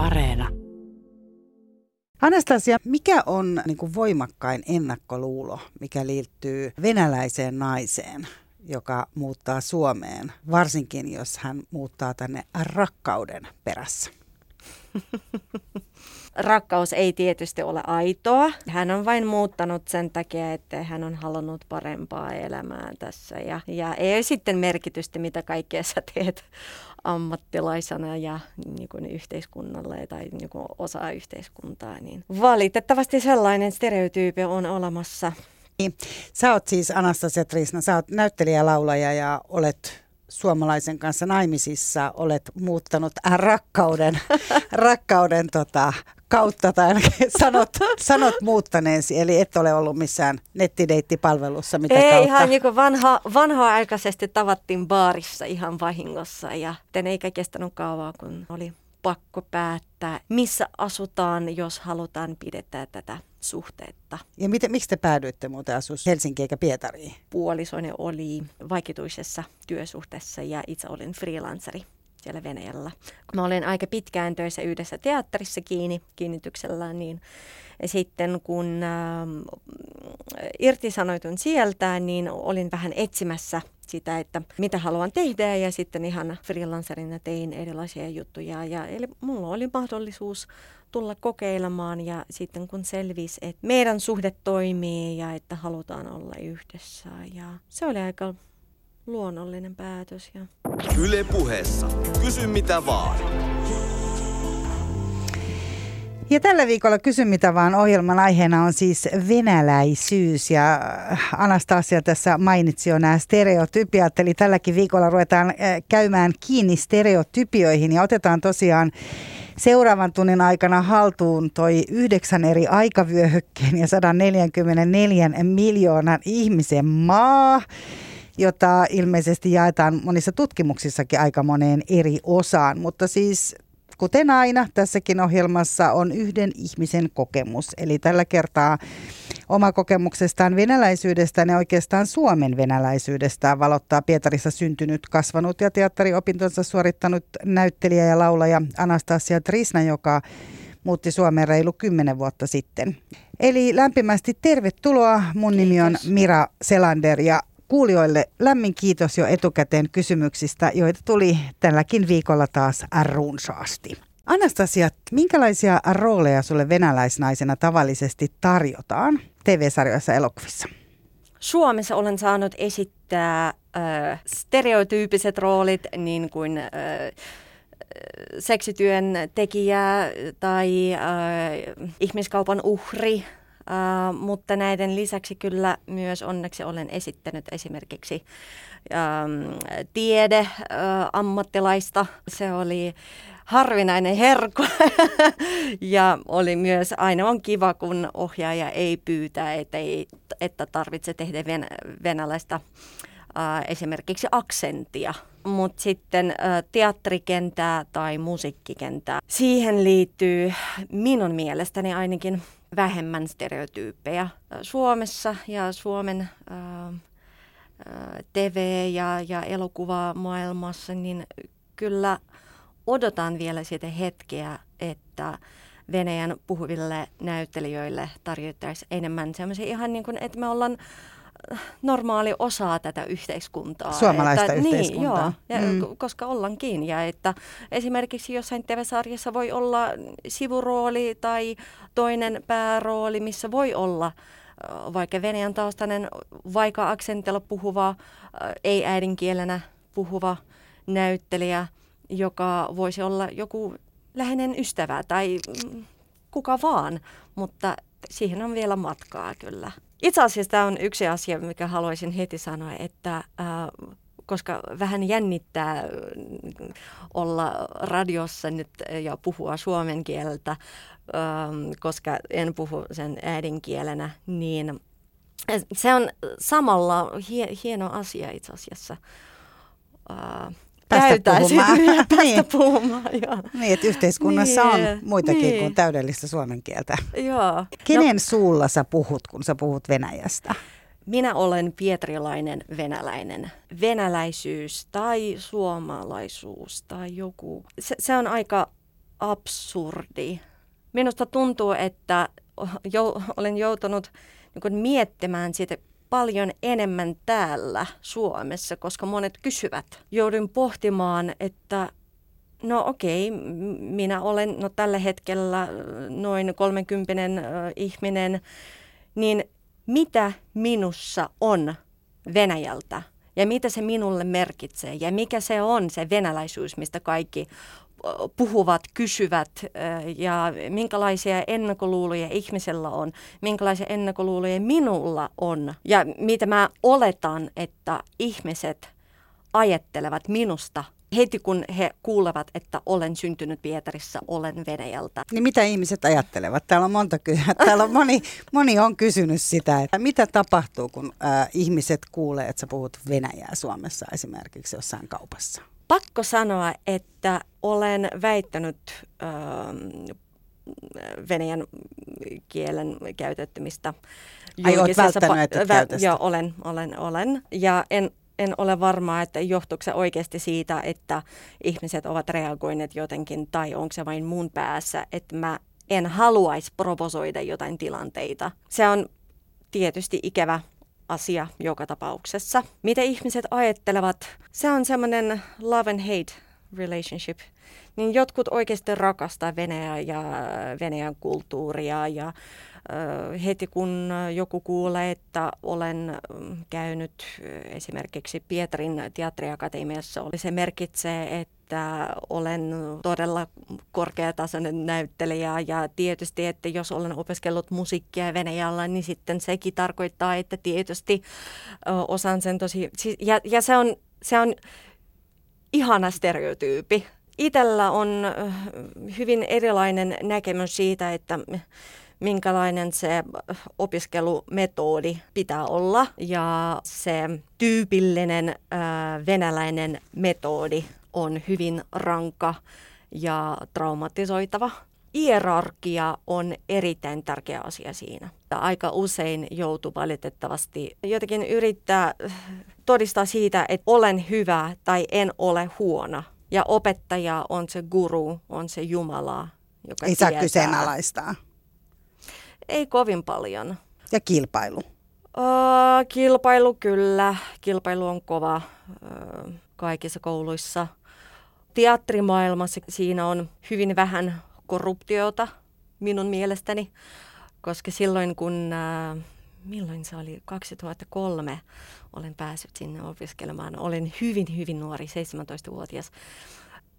Areena. Anastasia, mikä on niin kuin voimakkain ennakkoluulo, mikä liittyy venäläiseen naiseen, joka muuttaa Suomeen, varsinkin jos hän muuttaa tänne rakkauden perässä? Rakkaus ei tietysti ole aitoa. Hän on vain muuttanut sen takia, että hän on halunnut parempaa elämää tässä. Ja, ja ei sitten merkitystä, mitä kaikkea sä teet ammattilaisena ja niin kuin yhteiskunnalle tai niin kuin osa yhteiskuntaa. Niin valitettavasti sellainen stereotyypi on olemassa. Niin. Sä oot siis Anastasia Trisna, sä oot näyttelijä, laulaja ja olet suomalaisen kanssa naimisissa, olet muuttanut rakkauden, rakkauden tota, kautta tai sanot, sanot muuttaneesi, eli et ole ollut missään nettideittipalvelussa, mitä ei, kautta? ihan niin kuin vanha, vanha-aikaisesti tavattiin baarissa ihan vahingossa ja eikä kestänyt kauan, kun oli pakko päättää, missä asutaan, jos halutaan pidettää tätä suhteetta. Ja miten, miksi te päädyitte muuten asua Helsinkiin eikä Pietariin? Puolisoni oli vaikituisessa työsuhteessa ja itse olin freelanceri siellä Venäjällä. Mä olin aika pitkään töissä yhdessä teatterissa kiinni kiinnityksellään, niin sitten kun äh, irtisanoitun sieltä, niin olin vähän etsimässä sitä, että mitä haluan tehdä ja sitten ihan freelancerina tein erilaisia juttuja. Ja, eli mulla oli mahdollisuus tulla kokeilemaan ja sitten kun selvisi, että meidän suhde toimii ja että halutaan olla yhdessä ja se oli aika luonnollinen päätös. Ja... Yle puheessa. Kysy mitä vaan. Ja tällä viikolla Kysy mitä vaan ohjelman aiheena on siis venäläisyys. Ja Anastasia tässä mainitsi jo nämä stereotypiat, eli tälläkin viikolla ruvetaan käymään kiinni stereotypioihin. Ja otetaan tosiaan seuraavan tunnin aikana haltuun toi yhdeksän eri aikavyöhykkeen ja 144 miljoonan ihmisen maa jota ilmeisesti jaetaan monissa tutkimuksissakin aika moneen eri osaan. Mutta siis kuten aina tässäkin ohjelmassa on yhden ihmisen kokemus. Eli tällä kertaa oma kokemuksestaan venäläisyydestä ja oikeastaan Suomen venäläisyydestä valottaa Pietarissa syntynyt, kasvanut ja teatteriopintonsa suorittanut näyttelijä ja laulaja Anastasia Trisna, joka muutti Suomeen reilu kymmenen vuotta sitten. Eli lämpimästi tervetuloa. Mun Kiitos. nimi on Mira Selander ja kuulijoille lämmin kiitos jo etukäteen kysymyksistä, joita tuli tälläkin viikolla taas runsaasti. Anastasia, minkälaisia rooleja sulle venäläisnaisena tavallisesti tarjotaan TV-sarjoissa elokuvissa? Suomessa olen saanut esittää äh, stereotyyppiset roolit, niin kuin äh, seksityön tekijä tai äh, ihmiskaupan uhri – Uh, mutta näiden lisäksi kyllä myös onneksi olen esittänyt esimerkiksi um, tiede uh, ammattilaista. Se oli harvinainen herkku ja oli myös aina on kiva, kun ohjaaja ei pyytä, että, ei, että tarvitse tehdä ven, venäläistä uh, esimerkiksi aksentia. Mutta sitten uh, teatterikentää tai musiikkikentää, siihen liittyy minun mielestäni ainakin vähemmän stereotyyppejä Suomessa ja Suomen ää, TV- ja, ja elokuvamaailmassa, niin kyllä odotan vielä sitä hetkeä, että Venäjän puhuville näyttelijöille tarjottaisiin enemmän semmoisia ihan niin kuin, että me ollaan normaali osa tätä yhteiskuntaa. Suomalaista että, niin, yhteiskuntaa. Niin, joo, mm. koska ollaankin. Ja että esimerkiksi jossain TV-sarjassa voi olla sivurooli tai toinen päärooli, missä voi olla vaikka venäjän taustainen, vaikka aksentilla puhuva, ei äidinkielenä puhuva näyttelijä, joka voisi olla joku läheinen ystävä tai mm, kuka vaan, mutta siihen on vielä matkaa kyllä. Itse asiassa tämä on yksi asia, mikä haluaisin heti sanoa, että äh, koska vähän jännittää äh, olla radiossa nyt ja puhua suomen kieltä, koska en puhu sen äidinkielenä, niin se on samalla hieno asia itse asiassa. Päästä puhumaan. Ja päästä niin. puhumaan, joo. Niin, että yhteiskunnassa niin, on muitakin niin. kuin täydellistä suomen kieltä. Joo. Kenen no, suulla sä puhut, kun sä puhut Venäjästä? Minä olen pietrilainen venäläinen. Venäläisyys tai suomalaisuus tai joku. Se, se on aika absurdi. Minusta tuntuu, että jo, olen joutunut niin miettimään sitä paljon enemmän täällä Suomessa, koska monet kysyvät. Joudun pohtimaan, että no okei, minä olen no, tällä hetkellä noin 30 ihminen, niin mitä minussa on Venäjältä? Ja mitä se minulle merkitsee? Ja mikä se on se venäläisyys, mistä kaikki puhuvat, kysyvät ja minkälaisia ennakkoluuloja ihmisellä on, minkälaisia ennakkoluuloja minulla on ja mitä mä oletan, että ihmiset ajattelevat minusta heti kun he kuulevat, että olen syntynyt Pietarissa, olen Venäjältä. Niin mitä ihmiset ajattelevat? Täällä on monta kysyä. Täällä on moni, moni on kysynyt sitä, että mitä tapahtuu, kun äh, ihmiset kuulee, että sä puhut Venäjää Suomessa esimerkiksi jossain kaupassa? Pakko sanoa, että olen väittänyt äh, venäjän kielen käytettymistä. Ai olet välttänyt, että vä- Joo, olen, olen, olen. Ja en en ole varma, että johtuuko se oikeasti siitä, että ihmiset ovat reagoineet jotenkin tai onko se vain mun päässä, että mä en haluaisi provosoida jotain tilanteita. Se on tietysti ikävä asia joka tapauksessa. Mitä ihmiset ajattelevat, se on semmoinen love and hate relationship. Niin jotkut oikeasti rakastaa Venäjää ja Venäjän kulttuuria ja heti kun joku kuulee, että olen käynyt esimerkiksi Pietarin teatteriakatemiassa, se merkitsee, että olen todella korkeatasoinen näyttelijä ja tietysti, että jos olen opiskellut musiikkia Venäjällä, niin sitten sekin tarkoittaa, että tietysti osaan sen tosi... Ja, ja se, on, se on ihana stereotyypi. Itellä on hyvin erilainen näkemys siitä, että minkälainen se opiskelumetodi pitää olla. Ja se tyypillinen äh, venäläinen metodi on hyvin ranka ja traumatisoitava. Hierarkia on erittäin tärkeä asia siinä. Aika usein joutuu valitettavasti jotenkin yrittää todistaa siitä, että olen hyvä tai en ole huono. Ja opettaja on se guru, on se Jumala, joka Ei saa kyseenalaistaa. Ei kovin paljon. Ja kilpailu? Uh, kilpailu kyllä. Kilpailu on kova uh, kaikissa kouluissa. Teatrimaailmassa siinä on hyvin vähän korruptiota minun mielestäni, koska silloin kun, uh, milloin se oli, 2003 olen päässyt sinne opiskelemaan, olen hyvin hyvin nuori, 17-vuotias,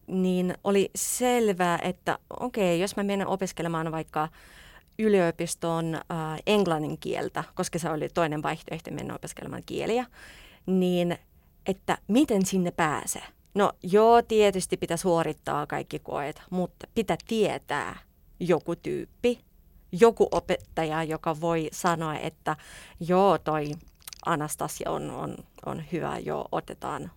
niin oli selvää, että okei, okay, jos mä menen opiskelemaan vaikka yliopistoon äh, englannin kieltä, koska se oli toinen vaihtoehto mennä opiskelemaan kieliä, niin että miten sinne pääsee? No joo, tietysti pitää suorittaa kaikki koet, mutta pitää tietää joku tyyppi, joku opettaja, joka voi sanoa, että joo, toi Anastasia on, on, on hyvä, joo, otetaan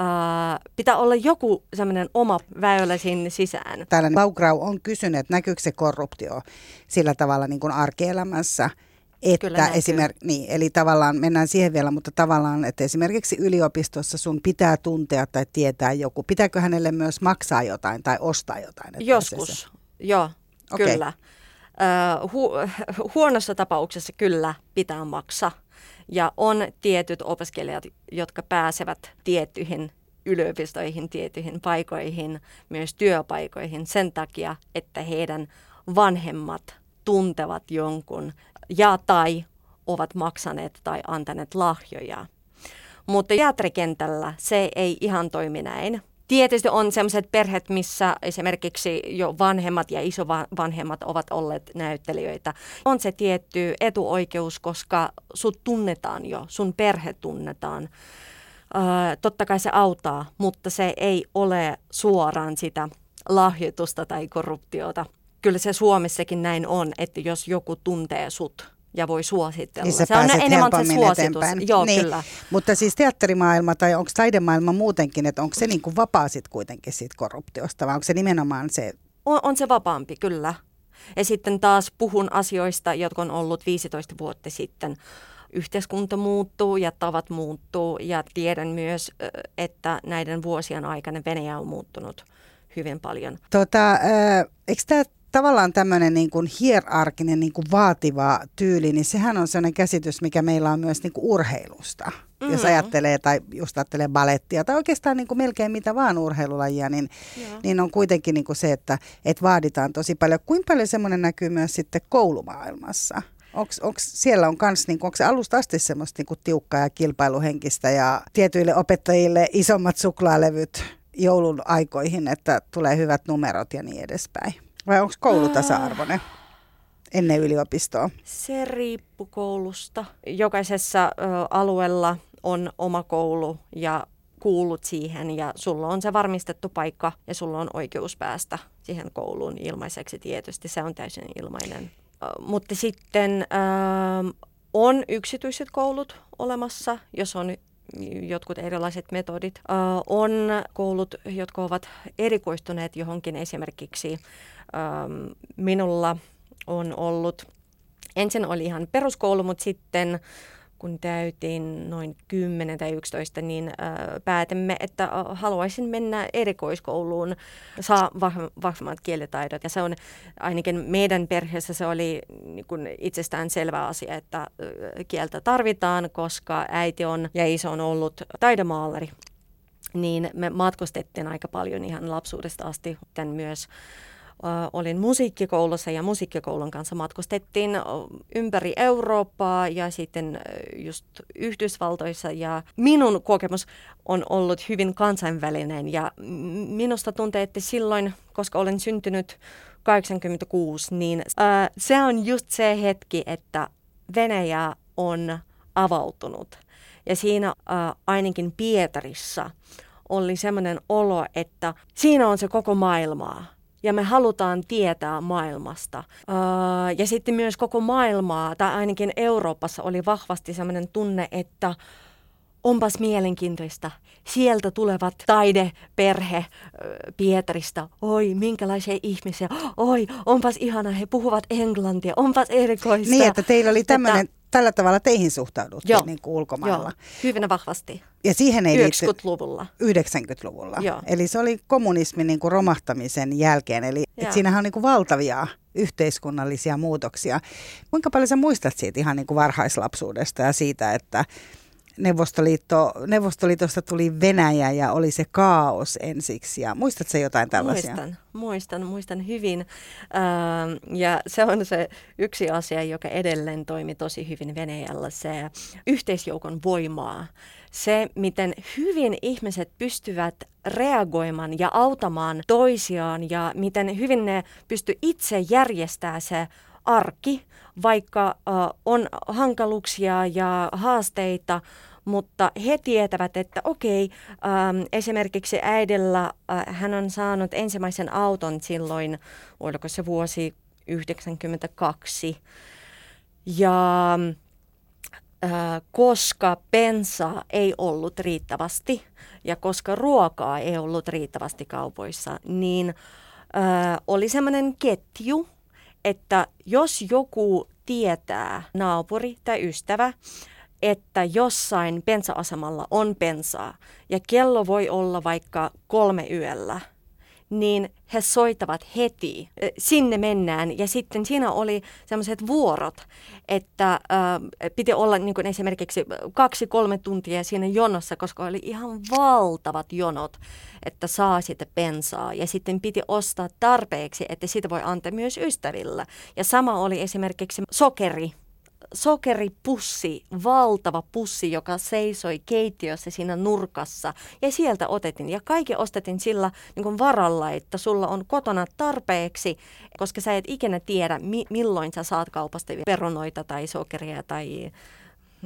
Uh, pitää olla joku semmoinen oma väylä sinne sisään. Täällä Laugrau on kysynyt, että näkyykö se korruptio sillä tavalla niin kuin arkielämässä, että esimerkiksi, niin, eli tavallaan mennään siihen vielä, mutta tavallaan, että esimerkiksi yliopistossa sun pitää tuntea tai tietää joku. Pitääkö hänelle myös maksaa jotain tai ostaa jotain? Joskus, se... joo, okay. kyllä. Uh, hu- huonossa tapauksessa kyllä pitää maksaa. Ja on tietyt opiskelijat, jotka pääsevät tiettyihin yliopistoihin, tiettyihin paikoihin, myös työpaikoihin sen takia, että heidän vanhemmat tuntevat jonkun ja tai ovat maksaneet tai antaneet lahjoja. Mutta teatterikentällä se ei ihan toimi näin. Tietysti on sellaiset perheet, missä esimerkiksi jo vanhemmat ja isovanhemmat ovat olleet näyttelijöitä. On se tietty etuoikeus, koska sut tunnetaan jo, sun perhe tunnetaan. Uh, totta kai se auttaa, mutta se ei ole suoraan sitä lahjoitusta tai korruptiota. Kyllä se Suomessakin näin on, että jos joku tuntee sut, ja voi suositella. Niin se on enemmän se suositus. Eteenpäin. Joo, niin. kyllä. Mutta siis teatterimaailma tai onko taidemaailma muutenkin, että onko se niin kuin vapaa sit kuitenkin siitä korruptiosta vai onko se nimenomaan se? On, on se vapaampi, kyllä. Ja sitten taas puhun asioista, jotka on ollut 15 vuotta sitten. Yhteiskunta muuttuu ja tavat muuttuu ja tiedän myös, että näiden vuosien aikana Venäjä on muuttunut hyvin paljon. Tota, äh, eikö tämä tavallaan tämmöinen niin kuin hierarkinen niin kuin vaativa tyyli, niin sehän on sellainen käsitys, mikä meillä on myös niin kuin urheilusta. Mm. Jos ajattelee tai just ajattelee balettia tai oikeastaan niin kuin melkein mitä vaan urheilulajia, niin, niin on kuitenkin niin kuin se, että, että vaaditaan tosi paljon. Kuinka paljon semmoinen näkyy myös sitten koulumaailmassa? Onko siellä on kans, niin onko se alusta asti semmoista niin tiukkaa ja kilpailuhenkistä ja tietyille opettajille isommat suklaalevyt joulun aikoihin, että tulee hyvät numerot ja niin edespäin? Vai onko koulu tasa-arvoinen ennen yliopistoa? Se riippuu koulusta. Jokaisessa alueella on oma koulu ja kuulut siihen ja sulla on se varmistettu paikka ja sulla on oikeus päästä siihen kouluun ilmaiseksi tietysti. Se on täysin ilmainen. Mutta sitten on yksityiset koulut olemassa, jos on jotkut erilaiset metodit. On koulut, jotka ovat erikoistuneet johonkin esimerkiksi minulla on ollut, ensin oli ihan peruskoulu, mutta sitten kun täytin noin 10 tai 11, niin päätimme, että haluaisin mennä erikoiskouluun, saa vahvemmat kielitaidot. Ja se on ainakin meidän perheessä se oli niin kuin itsestään selvä asia, että kieltä tarvitaan, koska äiti on ja iso on ollut taidomaalari. Niin me matkustettiin aika paljon ihan lapsuudesta asti myös olin musiikkikoulussa ja musiikkikoulun kanssa matkustettiin ympäri Eurooppaa ja sitten just Yhdysvaltoissa ja minun kokemus on ollut hyvin kansainvälinen ja minusta tuntuu, että silloin, koska olen syntynyt 86, niin äh, se on just se hetki, että Venäjä on avautunut. Ja siinä äh, ainakin Pietarissa oli semmoinen olo, että siinä on se koko maailmaa ja me halutaan tietää maailmasta. ja sitten myös koko maailmaa, tai ainakin Euroopassa oli vahvasti sellainen tunne, että onpas mielenkiintoista. Sieltä tulevat taideperhe Pietarista. Oi, minkälaisia ihmisiä. Oi, onpas ihana, he puhuvat englantia. Onpas erikoista. Niin, että teillä oli tämmöinen tällä tavalla teihin suhtauduttiin niin kuin ulkomailla. Joo, hyvin vahvasti. Ja siihen ei 90-luvulla. 90-luvulla. Joo. Eli se oli kommunismin niin kuin romahtamisen jälkeen. Eli et siinähän on niin kuin valtavia yhteiskunnallisia muutoksia. Kuinka paljon sä muistat siitä ihan niin kuin varhaislapsuudesta ja siitä, että Neuvostoliitto, Neuvostoliitosta tuli Venäjä ja oli se kaos ensiksi. Ja muistatko jotain tällaisia? Muistan, muistan, muistan hyvin. Ähm, ja se on se yksi asia, joka edelleen toimi tosi hyvin Venäjällä, se yhteisjoukon voimaa. Se, miten hyvin ihmiset pystyvät reagoimaan ja autamaan toisiaan ja miten hyvin ne pysty itse järjestämään se arki, vaikka äh, on hankaluuksia ja haasteita, mutta he tietävät, että okei, ähm, esimerkiksi äidillä äh, hän on saanut ensimmäisen auton silloin, oliko se vuosi 1992, ja äh, koska pensaa ei ollut riittävästi ja koska ruokaa ei ollut riittävästi kaupoissa, niin äh, oli semmoinen ketju, että jos joku tietää, naapuri tai ystävä, että jossain pensa-asemalla on pensaa ja kello voi olla vaikka kolme yöllä – niin he soittavat heti. Sinne mennään ja sitten siinä oli sellaiset vuorot, että äh, piti olla niin kuin esimerkiksi kaksi-kolme tuntia siinä jonossa, koska oli ihan valtavat jonot, että saa sitten pensaa. Ja sitten piti ostaa tarpeeksi, että sitä voi antaa myös ystävillä. Ja sama oli esimerkiksi sokeri sokeripussi, valtava pussi, joka seisoi keittiössä siinä nurkassa. Ja sieltä otettiin. Ja kaikki ostettiin sillä niin kuin varalla, että sulla on kotona tarpeeksi, koska sä et ikinä tiedä, mi- milloin sä saat kaupasta perunoita tai sokeria tai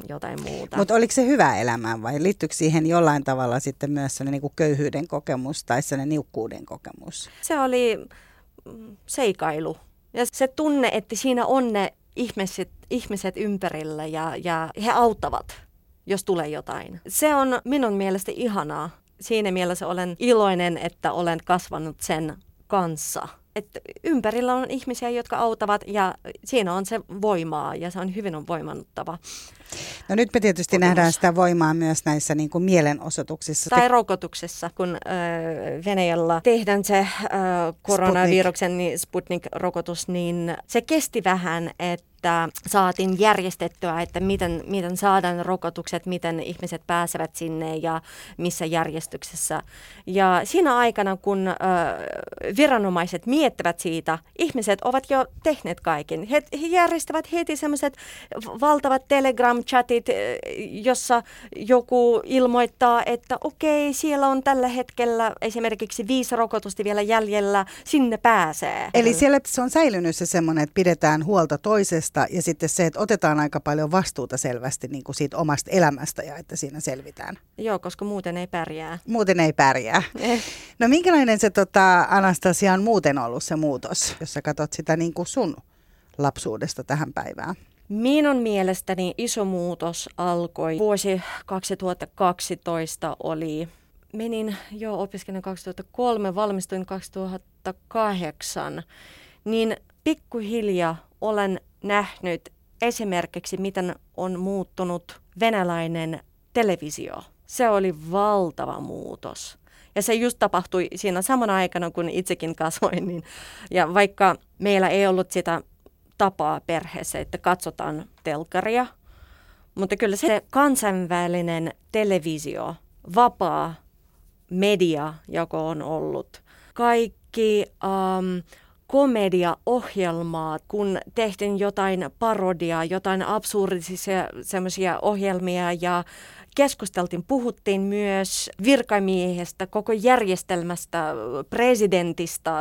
jotain muuta. Mutta oliko se hyvä elämää vai liittyykö siihen jollain tavalla sitten myös sellainen niin köyhyyden kokemus tai sellainen niukkuuden kokemus? Se oli mm, seikailu. Ja se tunne, että siinä on ne ihmiset, ihmiset ympärillä ja, ja he auttavat, jos tulee jotain. Se on minun mielestä ihanaa. Siinä mielessä olen iloinen, että olen kasvanut sen kanssa. Että ympärillä on ihmisiä, jotka auttavat ja siinä on se voimaa ja se on hyvin on voimannuttava. No nyt me tietysti Kokemus. nähdään sitä voimaa myös näissä niin kuin mielenosoituksissa. Tai rokotuksessa, kun äh, Venäjällä tehdään se äh, koronaviruksen Sputnik. Niin Sputnik-rokotus, niin se kesti vähän, että että saatiin järjestettyä, että miten, miten saadaan rokotukset, miten ihmiset pääsevät sinne ja missä järjestyksessä. Ja siinä aikana, kun ö, viranomaiset miettivät siitä, ihmiset ovat jo tehneet kaiken. He, he järjestävät heti sellaiset valtavat Telegram-chatit, jossa joku ilmoittaa, että okei, siellä on tällä hetkellä esimerkiksi viisi rokotusta vielä jäljellä, sinne pääsee. Eli siellä se on säilynyt se semmoinen, että pidetään huolta toisesta toisesta ja sitten se, että otetaan aika paljon vastuuta selvästi niin kuin siitä omasta elämästä ja että siinä selvitään. Joo, koska muuten ei pärjää. Muuten ei pärjää. Eh. No minkälainen se tota, Anastasia on muuten ollut se muutos, jos sä katsot sitä niin kuin sun lapsuudesta tähän päivään? Minun mielestäni iso muutos alkoi vuosi 2012 oli menin jo opiskelen 2003, valmistuin 2008, niin pikkuhiljaa olen nähnyt esimerkiksi, miten on muuttunut venäläinen televisio. Se oli valtava muutos. Ja se just tapahtui siinä samana aikana, kun itsekin kasvoin. Niin, ja vaikka meillä ei ollut sitä tapaa perheessä, että katsotaan telkaria, mutta kyllä se kansainvälinen televisio, vapaa media, joka on ollut, kaikki um, komediaohjelmaa, kun tehtiin jotain parodiaa, jotain absurdisia semmoisia ohjelmia ja keskusteltiin, puhuttiin myös virkamiehestä, koko järjestelmästä, presidentistä,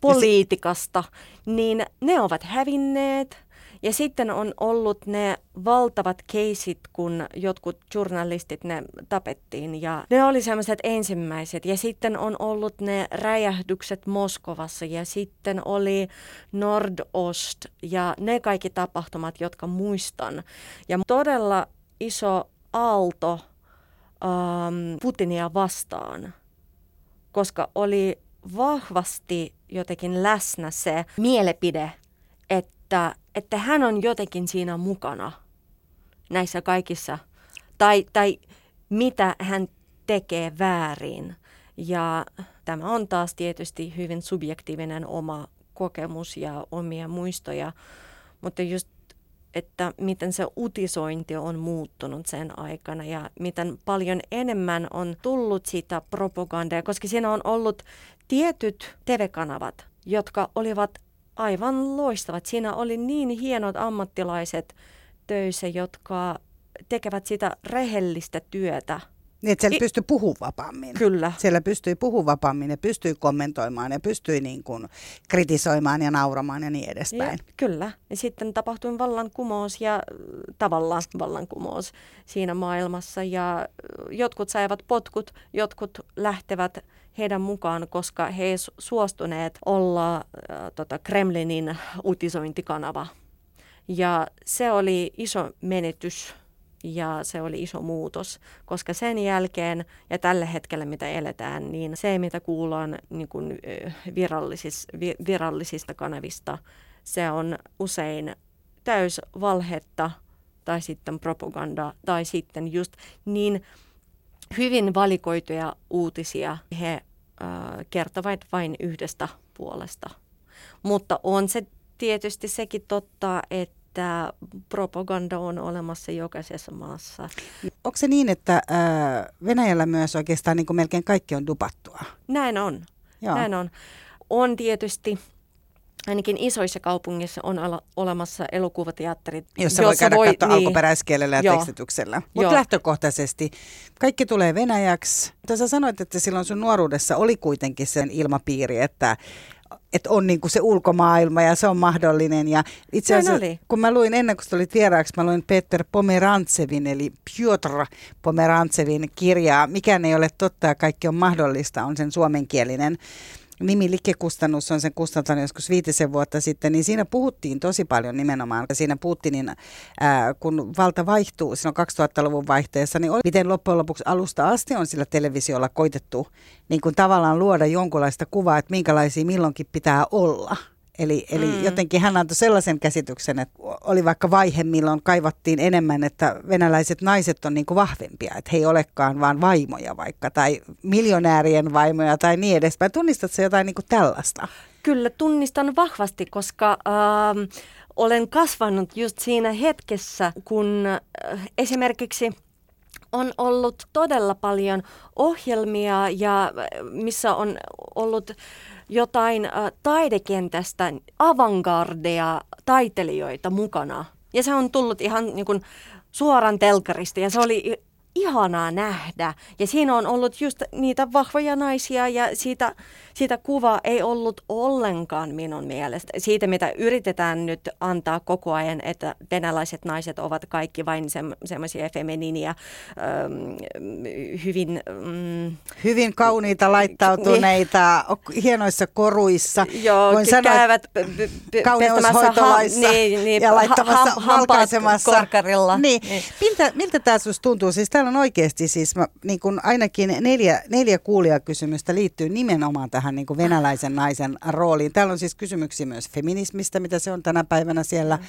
poliitikasta, niin ne ovat hävinneet – ja sitten on ollut ne valtavat keisit, kun jotkut journalistit ne tapettiin ja ne oli sellaiset ensimmäiset. Ja sitten on ollut ne räjähdykset Moskovassa ja sitten oli Nordost ja ne kaikki tapahtumat, jotka muistan. Ja todella iso aalto um, Putinia vastaan, koska oli vahvasti jotenkin läsnä se mielipide, että että hän on jotenkin siinä mukana näissä kaikissa, tai, tai mitä hän tekee väärin. Ja tämä on taas tietysti hyvin subjektiivinen oma kokemus ja omia muistoja, mutta just että miten se utisointi on muuttunut sen aikana ja miten paljon enemmän on tullut sitä propagandaa, koska siinä on ollut tietyt TV-kanavat, jotka olivat aivan loistavat. Siinä oli niin hienot ammattilaiset töissä, jotka tekevät sitä rehellistä työtä. Niin, että siellä I- pystyy puhumaan vapaammin. Kyllä. Siellä pystyy puhumaan vapaammin ja pystyy kommentoimaan ja pystyy niin kuin kritisoimaan ja nauramaan ja niin edespäin. Ja, kyllä. Ja sitten tapahtui vallankumous ja tavallaan vallankumous siinä maailmassa. Ja jotkut saivat potkut, jotkut lähtevät heidän mukaan, koska he ei suostuneet olla äh, tota Kremlinin uutisointikanava. Ja se oli iso menetys ja se oli iso muutos, koska sen jälkeen ja tällä hetkellä mitä eletään, niin se mitä kuullaan niin kuin virallisis, virallisista kanavista, se on usein täys valhetta tai sitten propaganda tai sitten just niin hyvin valikoituja uutisia. He kertovat vain yhdestä puolesta. Mutta on se tietysti sekin totta, että että propaganda on olemassa jokaisessa maassa. Onko se niin, että Venäjällä myös oikeastaan niin kuin melkein kaikki on dupattua? Näin on. Joo. Näin on. On tietysti ainakin isoissa kaupungeissa on ala, olemassa elokuvateatterit. Jossa voi käydä voi, katsoa niin, alkuperäiskielellä ja joo, tekstityksellä. Mutta lähtökohtaisesti kaikki tulee venäjäksi. Tässä sanoit, että silloin sun nuoruudessa oli kuitenkin sen ilmapiiri, että että on niin kuin se ulkomaailma ja se on mahdollinen. Ja itse asiassa, kun mä luin ennen kuin tulit vieraaksi, mä luin Peter Pomerantsevin, eli Piotr Pomerantsevin kirjaa Mikään ei ole totta ja kaikki on mahdollista, on sen suomenkielinen nimi Likekustannus on sen kustantanut joskus viitisen vuotta sitten, niin siinä puhuttiin tosi paljon nimenomaan. Siinä Putinin, ää, kun valta vaihtuu silloin 2000-luvun vaihteessa, niin oli, miten loppujen lopuksi alusta asti on sillä televisiolla koitettu niin kuin tavallaan luoda jonkunlaista kuvaa, että minkälaisia milloinkin pitää olla. Eli, eli mm. jotenkin hän antoi sellaisen käsityksen, että oli vaikka vaihe, milloin kaivattiin enemmän, että venäläiset naiset on niin kuin vahvempia, että he ei olekaan vaan vaimoja vaikka, tai miljonäärien vaimoja tai niin edespäin. Tunnistatko jotain niin kuin tällaista? Kyllä tunnistan vahvasti, koska äh, olen kasvanut just siinä hetkessä, kun äh, esimerkiksi on ollut todella paljon ohjelmia ja missä on ollut jotain äh, taidekentästä avantgardea taiteilijoita mukana. Ja se on tullut ihan niin kuin, suoran telkarista ja se oli ihanaa nähdä. Ja siinä on ollut just niitä vahvoja naisia ja siitä, siitä kuva ei ollut ollenkaan minun mielestä. Siitä, mitä yritetään nyt antaa koko ajan, että venäläiset naiset ovat kaikki vain se, semmoisia feminiiniä, ähm, hyvin... Mm, hyvin kauniita, laittautuneita, niin, hienoissa koruissa. Joo, Voin sanoa, käyvät kauneushoitolaissa ha, niin, niin, ja laittamassa, ha, valkaisemassa. Korkarilla. Niin. niin. Miltä, miltä tämä sinusta tuntuu? Siis täällä on oikeasti siis mä, niin kuin ainakin neljä, neljä kuulijakysymystä liittyy nimenomaan tähän niin kuin venäläisen naisen rooliin. Täällä on siis kysymyksiä myös feminismistä, mitä se on tänä päivänä siellä. Mm.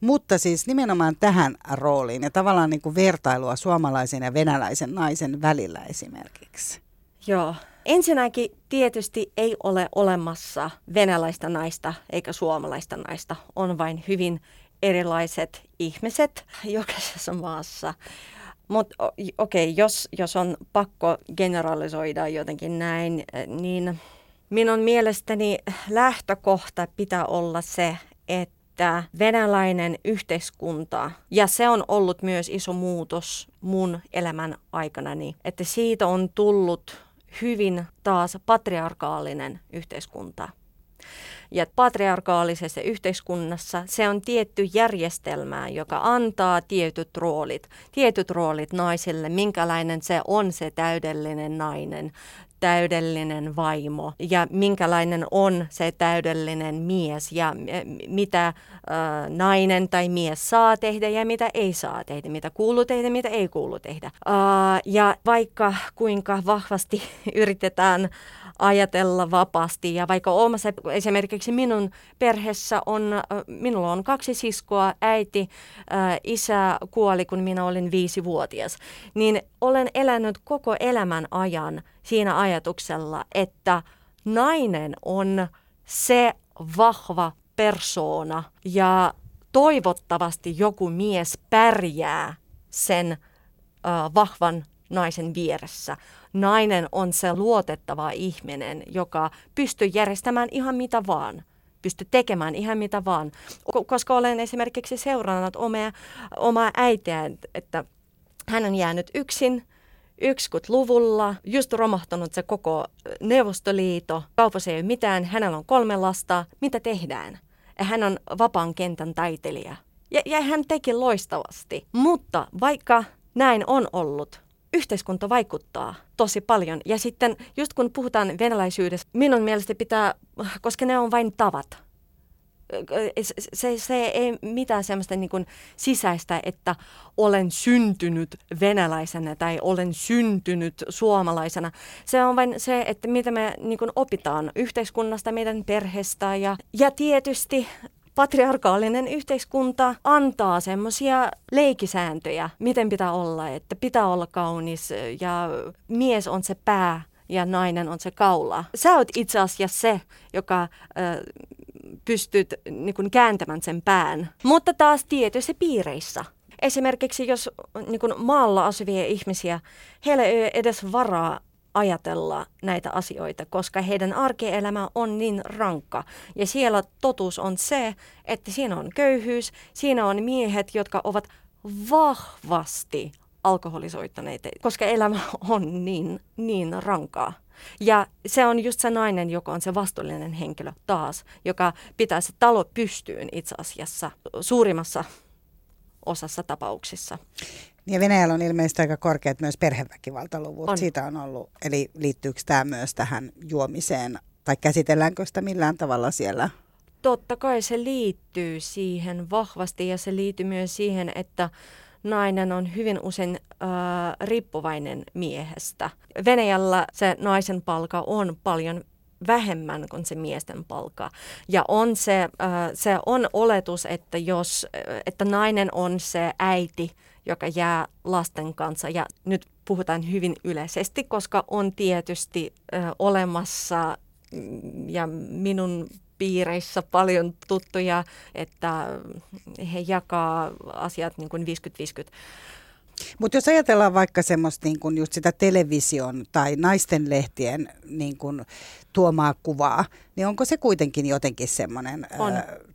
Mutta siis nimenomaan tähän rooliin ja tavallaan niin kuin vertailua suomalaisen ja venäläisen naisen välillä esimerkiksi. Joo. Ensinnäkin tietysti ei ole olemassa venäläistä naista eikä suomalaista naista. On vain hyvin erilaiset ihmiset jokaisessa maassa. Mutta okei, okay, jos, jos on pakko generalisoida jotenkin näin, niin minun mielestäni lähtökohta pitää olla se, että venäläinen yhteiskunta, ja se on ollut myös iso muutos mun elämän aikanani, että siitä on tullut hyvin taas patriarkaalinen yhteiskunta. Ja patriarkaalisessa yhteiskunnassa se on tietty järjestelmä, joka antaa tietyt roolit, tietyt roolit naisille, minkälainen se on se täydellinen nainen, täydellinen vaimo ja minkälainen on se täydellinen mies ja mitä äh, nainen tai mies saa tehdä ja mitä ei saa tehdä, mitä kuuluu tehdä, mitä ei kuulu tehdä. Äh, ja vaikka kuinka vahvasti yritetään ajatella vapaasti. Ja vaikka omassa, esimerkiksi minun perheessä on, minulla on kaksi siskoa, äiti, isä kuoli, kun minä olin viisivuotias, niin olen elänyt koko elämän ajan siinä ajatuksella, että nainen on se vahva persoona ja toivottavasti joku mies pärjää sen vahvan naisen vieressä. Nainen on se luotettava ihminen, joka pystyy järjestämään ihan mitä vaan pysty tekemään ihan mitä vaan. Koska olen esimerkiksi seurannut omia, omaa äitiä, että hän on jäänyt yksin 90-luvulla, just romahtanut se koko Neuvostoliito, kaupassa ei ole mitään, hänellä on kolme lasta, mitä tehdään? Hän on vapaan kentän taiteilija. Ja, ja hän teki loistavasti. Mutta vaikka näin on ollut, yhteiskunta vaikuttaa tosi paljon. Ja sitten just kun puhutaan venäläisyydestä, minun mielestä pitää, koska ne on vain tavat. Se, se ei mitään sellaista niin kuin sisäistä, että olen syntynyt venäläisenä tai olen syntynyt suomalaisena. Se on vain se, että mitä me niin kuin opitaan yhteiskunnasta, meidän perheestä ja, ja tietysti patriarkaalinen yhteiskunta antaa semmoisia leikisääntöjä, miten pitää olla, että pitää olla kaunis ja mies on se pää ja nainen on se kaula. Sä oot itse asiassa se, joka äh, pystyt niin kun, kääntämään sen pään, mutta taas tietyissä piireissä. Esimerkiksi jos niin kun, maalla asuvia ihmisiä, heillä ei edes varaa ajatella näitä asioita, koska heidän arkielämä on niin rankka. Ja siellä totuus on se, että siinä on köyhyys, siinä on miehet, jotka ovat vahvasti alkoholisoittaneita, koska elämä on niin, niin rankaa. Ja se on just se nainen, joka on se vastuullinen henkilö taas, joka pitää se talo pystyyn itse asiassa suurimmassa osassa tapauksissa. Ja Venäjällä on ilmeisesti aika korkeat myös perheväkivaltaluvut. On. Siitä on ollut, eli liittyykö tämä myös tähän juomiseen Tai käsitelläänkö sitä millään tavalla siellä? Totta kai se liittyy siihen vahvasti ja se liittyy myös siihen, että nainen on hyvin usein äh, riippuvainen miehestä. Venäjällä se naisen palka on paljon vähemmän kuin se miesten palkka. Ja on se, äh, se on oletus, että jos, että nainen on se äiti, joka jää lasten kanssa. Ja nyt puhutaan hyvin yleisesti, koska on tietysti äh, olemassa mm, ja minun piireissä paljon tuttuja, että he jakaa asiat niin kuin 50-50. Mutta jos ajatellaan vaikka semmoista niin kun just sitä television tai naisten lehtien niin kun tuomaa kuvaa, niin onko se kuitenkin jotenkin semmoinen?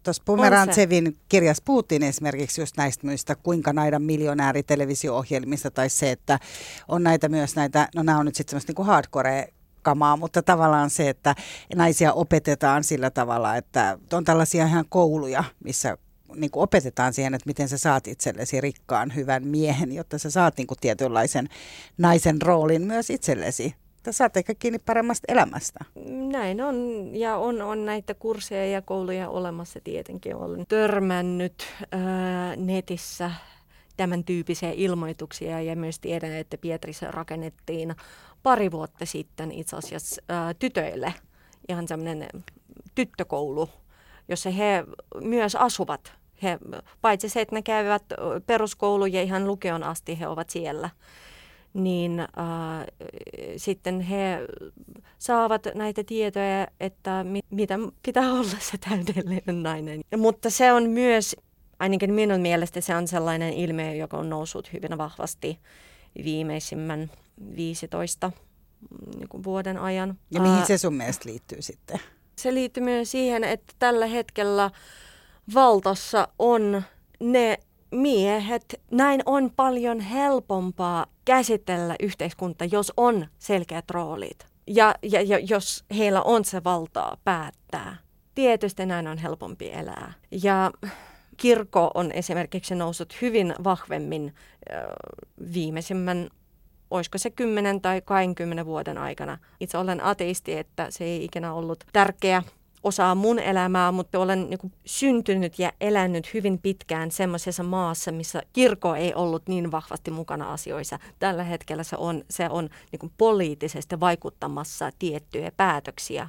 Tuossa Pomerantsevin kirjas puhuttiin esimerkiksi just näistä myistä, kuinka näitä miljonääri televisio-ohjelmista tai se, että on näitä myös näitä, no nämä on nyt sitten semmoista niin hardcore kamaa, mutta tavallaan se, että naisia opetetaan sillä tavalla, että on tällaisia ihan kouluja, missä niin kuin opetetaan siihen, että miten sä saat itsellesi rikkaan hyvän miehen, jotta sä saat niin kuin tietynlaisen naisen roolin myös itsellesi. Että saat ehkä kiinni paremmasta elämästä. Näin on, ja on, on näitä kursseja ja kouluja olemassa tietenkin. Olen törmännyt ää, netissä tämän tyyppisiä ilmoituksia ja myös tiedän, että Pietrissä rakennettiin pari vuotta sitten itse asiassa ää, tytöille ihan semmoinen tyttökoulu, jossa he myös asuvat. He, paitsi se, että ne käyvät peruskouluja ja ihan lukeon asti he ovat siellä, niin äh, sitten he saavat näitä tietoja, että mi- mitä pitää olla se täydellinen nainen. Mutta se on myös, ainakin minun mielestä se on sellainen ilmiö, joka on noussut hyvin vahvasti viimeisimmän 15 niin kuin vuoden ajan. Ja mihin se sun mielestä liittyy sitten? Se liittyy myös siihen, että tällä hetkellä valtassa on ne miehet. Näin on paljon helpompaa käsitellä yhteiskunta, jos on selkeät roolit. Ja, ja, ja jos heillä on se valtaa päättää. Tietysti näin on helpompi elää. Ja kirkko on esimerkiksi noussut hyvin vahvemmin viimeisimmän olisiko se 10 tai 20 vuoden aikana. Itse olen ateisti, että se ei ikinä ollut tärkeä osa mun elämää, mutta olen niin kuin, syntynyt ja elänyt hyvin pitkään semmoisessa maassa, missä kirkko ei ollut niin vahvasti mukana asioissa. Tällä hetkellä se on, se on niin kuin, poliittisesti vaikuttamassa tiettyjä päätöksiä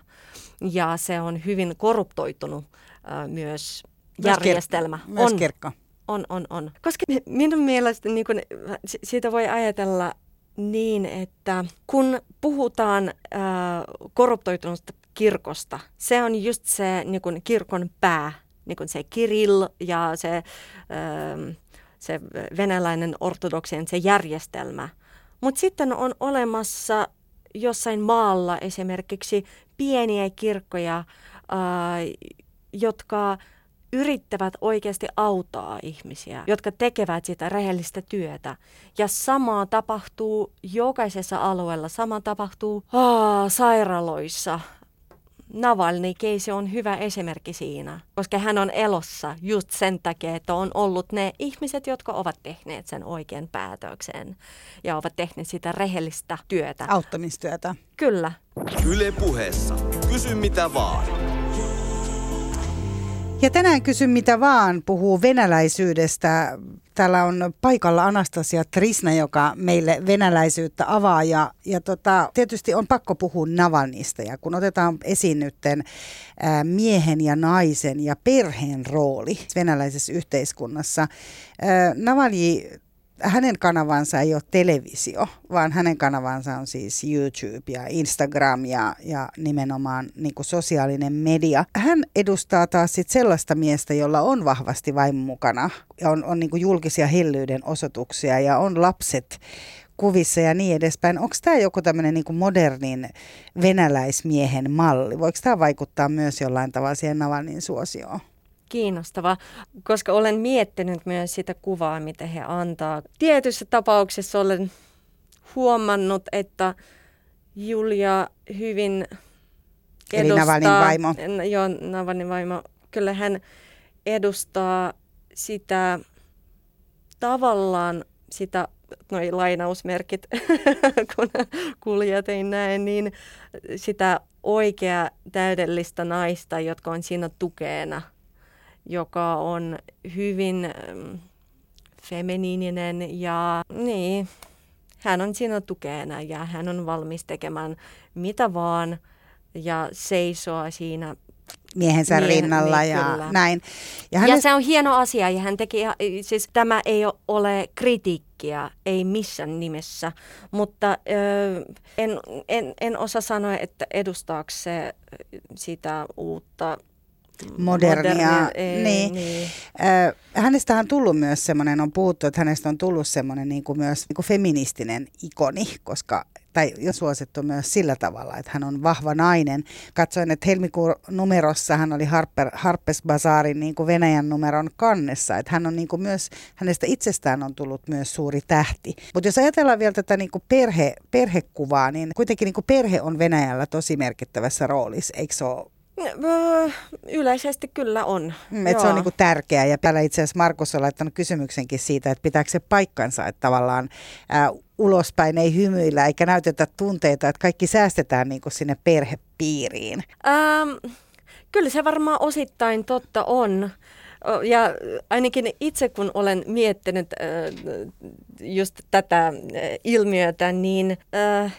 ja se on hyvin korruptoitunut äh, myös järjestelmä. Myös, kir- myös on, kirkko. On, on, on. Koska minun mielestä niin kun, siitä voi ajatella niin, että kun puhutaan äh, korruptoituneesta kirkosta, se on just se niin kun kirkon pää, niin kun se Kirill ja se, äh, se venäläinen ortodoksien se järjestelmä. Mutta sitten on olemassa jossain maalla esimerkiksi pieniä kirkkoja, äh, jotka yrittävät oikeasti auttaa ihmisiä, jotka tekevät sitä rehellistä työtä. Ja sama tapahtuu jokaisessa alueella, sama tapahtuu aa, sairaaloissa. Navalny keisi on hyvä esimerkki siinä, koska hän on elossa just sen takia, että on ollut ne ihmiset, jotka ovat tehneet sen oikean päätöksen ja ovat tehneet sitä rehellistä työtä. Auttamistyötä. Kyllä. Yle puheessa. Kysy mitä vaan. Ja tänään kysyn mitä vaan puhuu venäläisyydestä. Täällä on paikalla Anastasia Trisna, joka meille venäläisyyttä avaa. Ja, ja tota, tietysti on pakko puhua Navalnista. Ja kun otetaan esiin nytten miehen ja naisen ja perheen rooli venäläisessä yhteiskunnassa. Ää, Navalny hänen kanavansa ei ole televisio, vaan hänen kanavansa on siis YouTube ja Instagram ja, ja nimenomaan niin kuin sosiaalinen media. Hän edustaa taas sit sellaista miestä, jolla on vahvasti vain mukana ja on, on niin kuin julkisia hellyyden osoituksia ja on lapset kuvissa ja niin edespäin. Onko tämä joku tämmöinen niin modernin venäläismiehen malli? Voiko tämä vaikuttaa myös jollain tavalla siihen Navalnin suosioon? Kiinnostava, koska olen miettinyt myös sitä kuvaa, mitä he antaa. Tietyissä tapauksissa olen huomannut, että Julia hyvin edustaa... Eli Navalin vaimo. Joo, Navalin vaimo. Kyllä hän edustaa sitä tavallaan sitä noi lainausmerkit, kun kuljetin näin, niin sitä oikea täydellistä naista, jotka on siinä tukeena, joka on hyvin ähm, feminiininen ja niin, hän on siinä tukeena ja hän on valmis tekemään mitä vaan ja seisoa siinä miehensä Mie- rinnalla niin, ja kyllä. näin. Ja, hänes... ja se on hieno asia ja hän teki, siis tämä ei ole kritiikkiä, ei missään nimessä, mutta ö, en, en, en osaa sanoa, että edustaako se sitä uutta modernia. modernia ei, niin. niin. Äh, hänestä on tullut myös semmoinen, on puhuttu, että hänestä on tullut semmoinen niin kuin myös niin kuin feministinen ikoni, koska tai jo suosittu myös sillä tavalla, että hän on vahva nainen. Katsoin, että helmikuun numerossa hän oli Harper, Harpes Bazarin niin kuin Venäjän numeron kannessa, että hän on niin kuin myös, hänestä itsestään on tullut myös suuri tähti. Mutta jos ajatellaan vielä tätä niin kuin perhe, perhekuvaa, niin kuitenkin niin kuin perhe on Venäjällä tosi merkittävässä roolissa, eikö se ole Yleisesti kyllä on. Mm, että se on niin tärkeää ja täällä itse asiassa Markus on laittanut kysymyksenkin siitä, että pitääkö se paikkansa, että tavallaan ää, ulospäin ei hymyillä eikä näytetä tunteita, että kaikki säästetään niin kuin sinne perhepiiriin. Ähm, kyllä se varmaan osittain totta on. Ja ainakin itse kun olen miettinyt just tätä ilmiötä, niin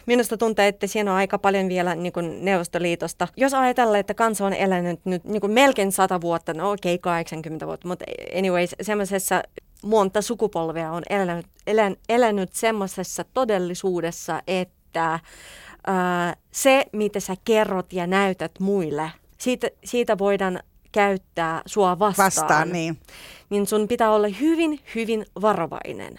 minusta tuntuu, että siinä on aika paljon vielä niin kuin Neuvostoliitosta. Jos ajatellaan, että kansa on elänyt nyt niin kuin melkein 100 vuotta, no okei, okay, 80 vuotta, mutta anyways, semmoisessa monta sukupolvea on elänyt, elän, elänyt semmoisessa todellisuudessa, että se, mitä sä kerrot ja näytät muille, siitä, siitä voidaan käyttää sua vastaan, vastaan niin. niin sun pitää olla hyvin, hyvin varovainen.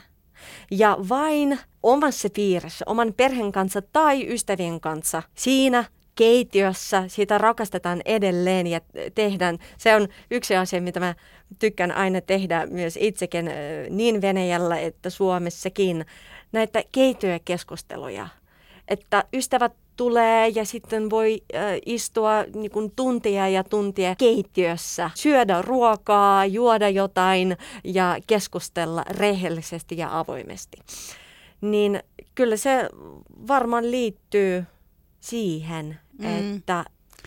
Ja vain omassa piirissä, oman perheen kanssa tai ystävien kanssa siinä keittiössä, sitä rakastetaan edelleen ja tehdään. Se on yksi asia, mitä mä tykkään aina tehdä myös itsekin niin Venäjällä että Suomessakin, näitä keittiökeskusteluja. Että ystävät tulee ja sitten voi äh, istua niin kuin tuntia ja tuntia keittiössä, syödä ruokaa, juoda jotain ja keskustella rehellisesti ja avoimesti. Niin kyllä se varmaan liittyy siihen, mm. että...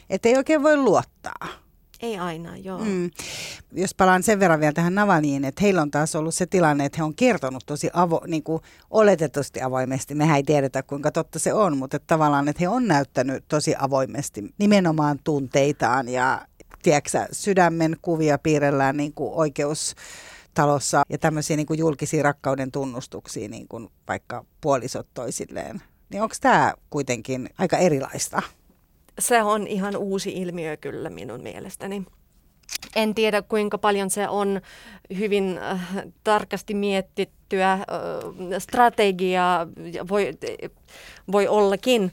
Että ei oikein voi luottaa. Ei aina, joo. Mm. Jos palaan sen verran vielä tähän Navaniin, että heillä on taas ollut se tilanne, että he on kertonut tosi avo, niin kuin oletetusti avoimesti. Mehän ei tiedetä, kuinka totta se on, mutta että tavallaan, että he on näyttänyt tosi avoimesti nimenomaan tunteitaan ja tiedätkö, sydämen kuvia piirrellään niin kuin oikeustalossa ja tämmöisiä niin kuin julkisia rakkauden tunnustuksia, niin kuin vaikka puolisot toisilleen. Niin onko tämä kuitenkin aika erilaista? Se on ihan uusi ilmiö kyllä minun mielestäni. En tiedä kuinka paljon se on hyvin äh, tarkasti mietittyä äh, strategiaa, voi, voi ollakin.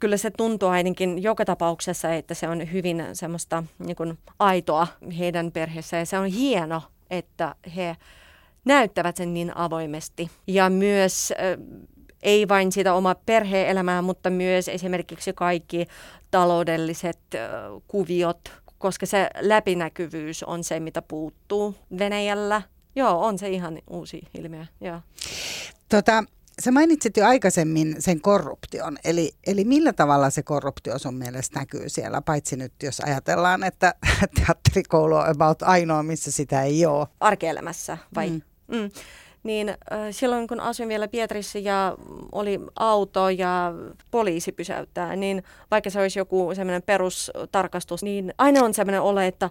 Kyllä se tuntuu ainakin joka tapauksessa, että se on hyvin semmoista niin kuin aitoa heidän perheessä ja se on hieno, että he näyttävät sen niin avoimesti. Ja myös äh, ei vain sitä omaa perhe-elämää, mutta myös esimerkiksi kaikki taloudelliset kuviot, koska se läpinäkyvyys on se, mitä puuttuu Venäjällä. Joo, on se ihan uusi ilmiö. Joo. Tota, Sä mainitsit jo aikaisemmin sen korruption, eli, eli millä tavalla se korruptio sun mielestä näkyy siellä, paitsi nyt jos ajatellaan, että teatterikoulu on about ainoa, missä sitä ei ole. Arkielämässä vai? Mm. Mm niin äh, silloin kun asuin vielä Pietarissa ja oli auto ja poliisi pysäyttää, niin vaikka se olisi joku semmoinen perustarkastus, niin aina on semmoinen ole, että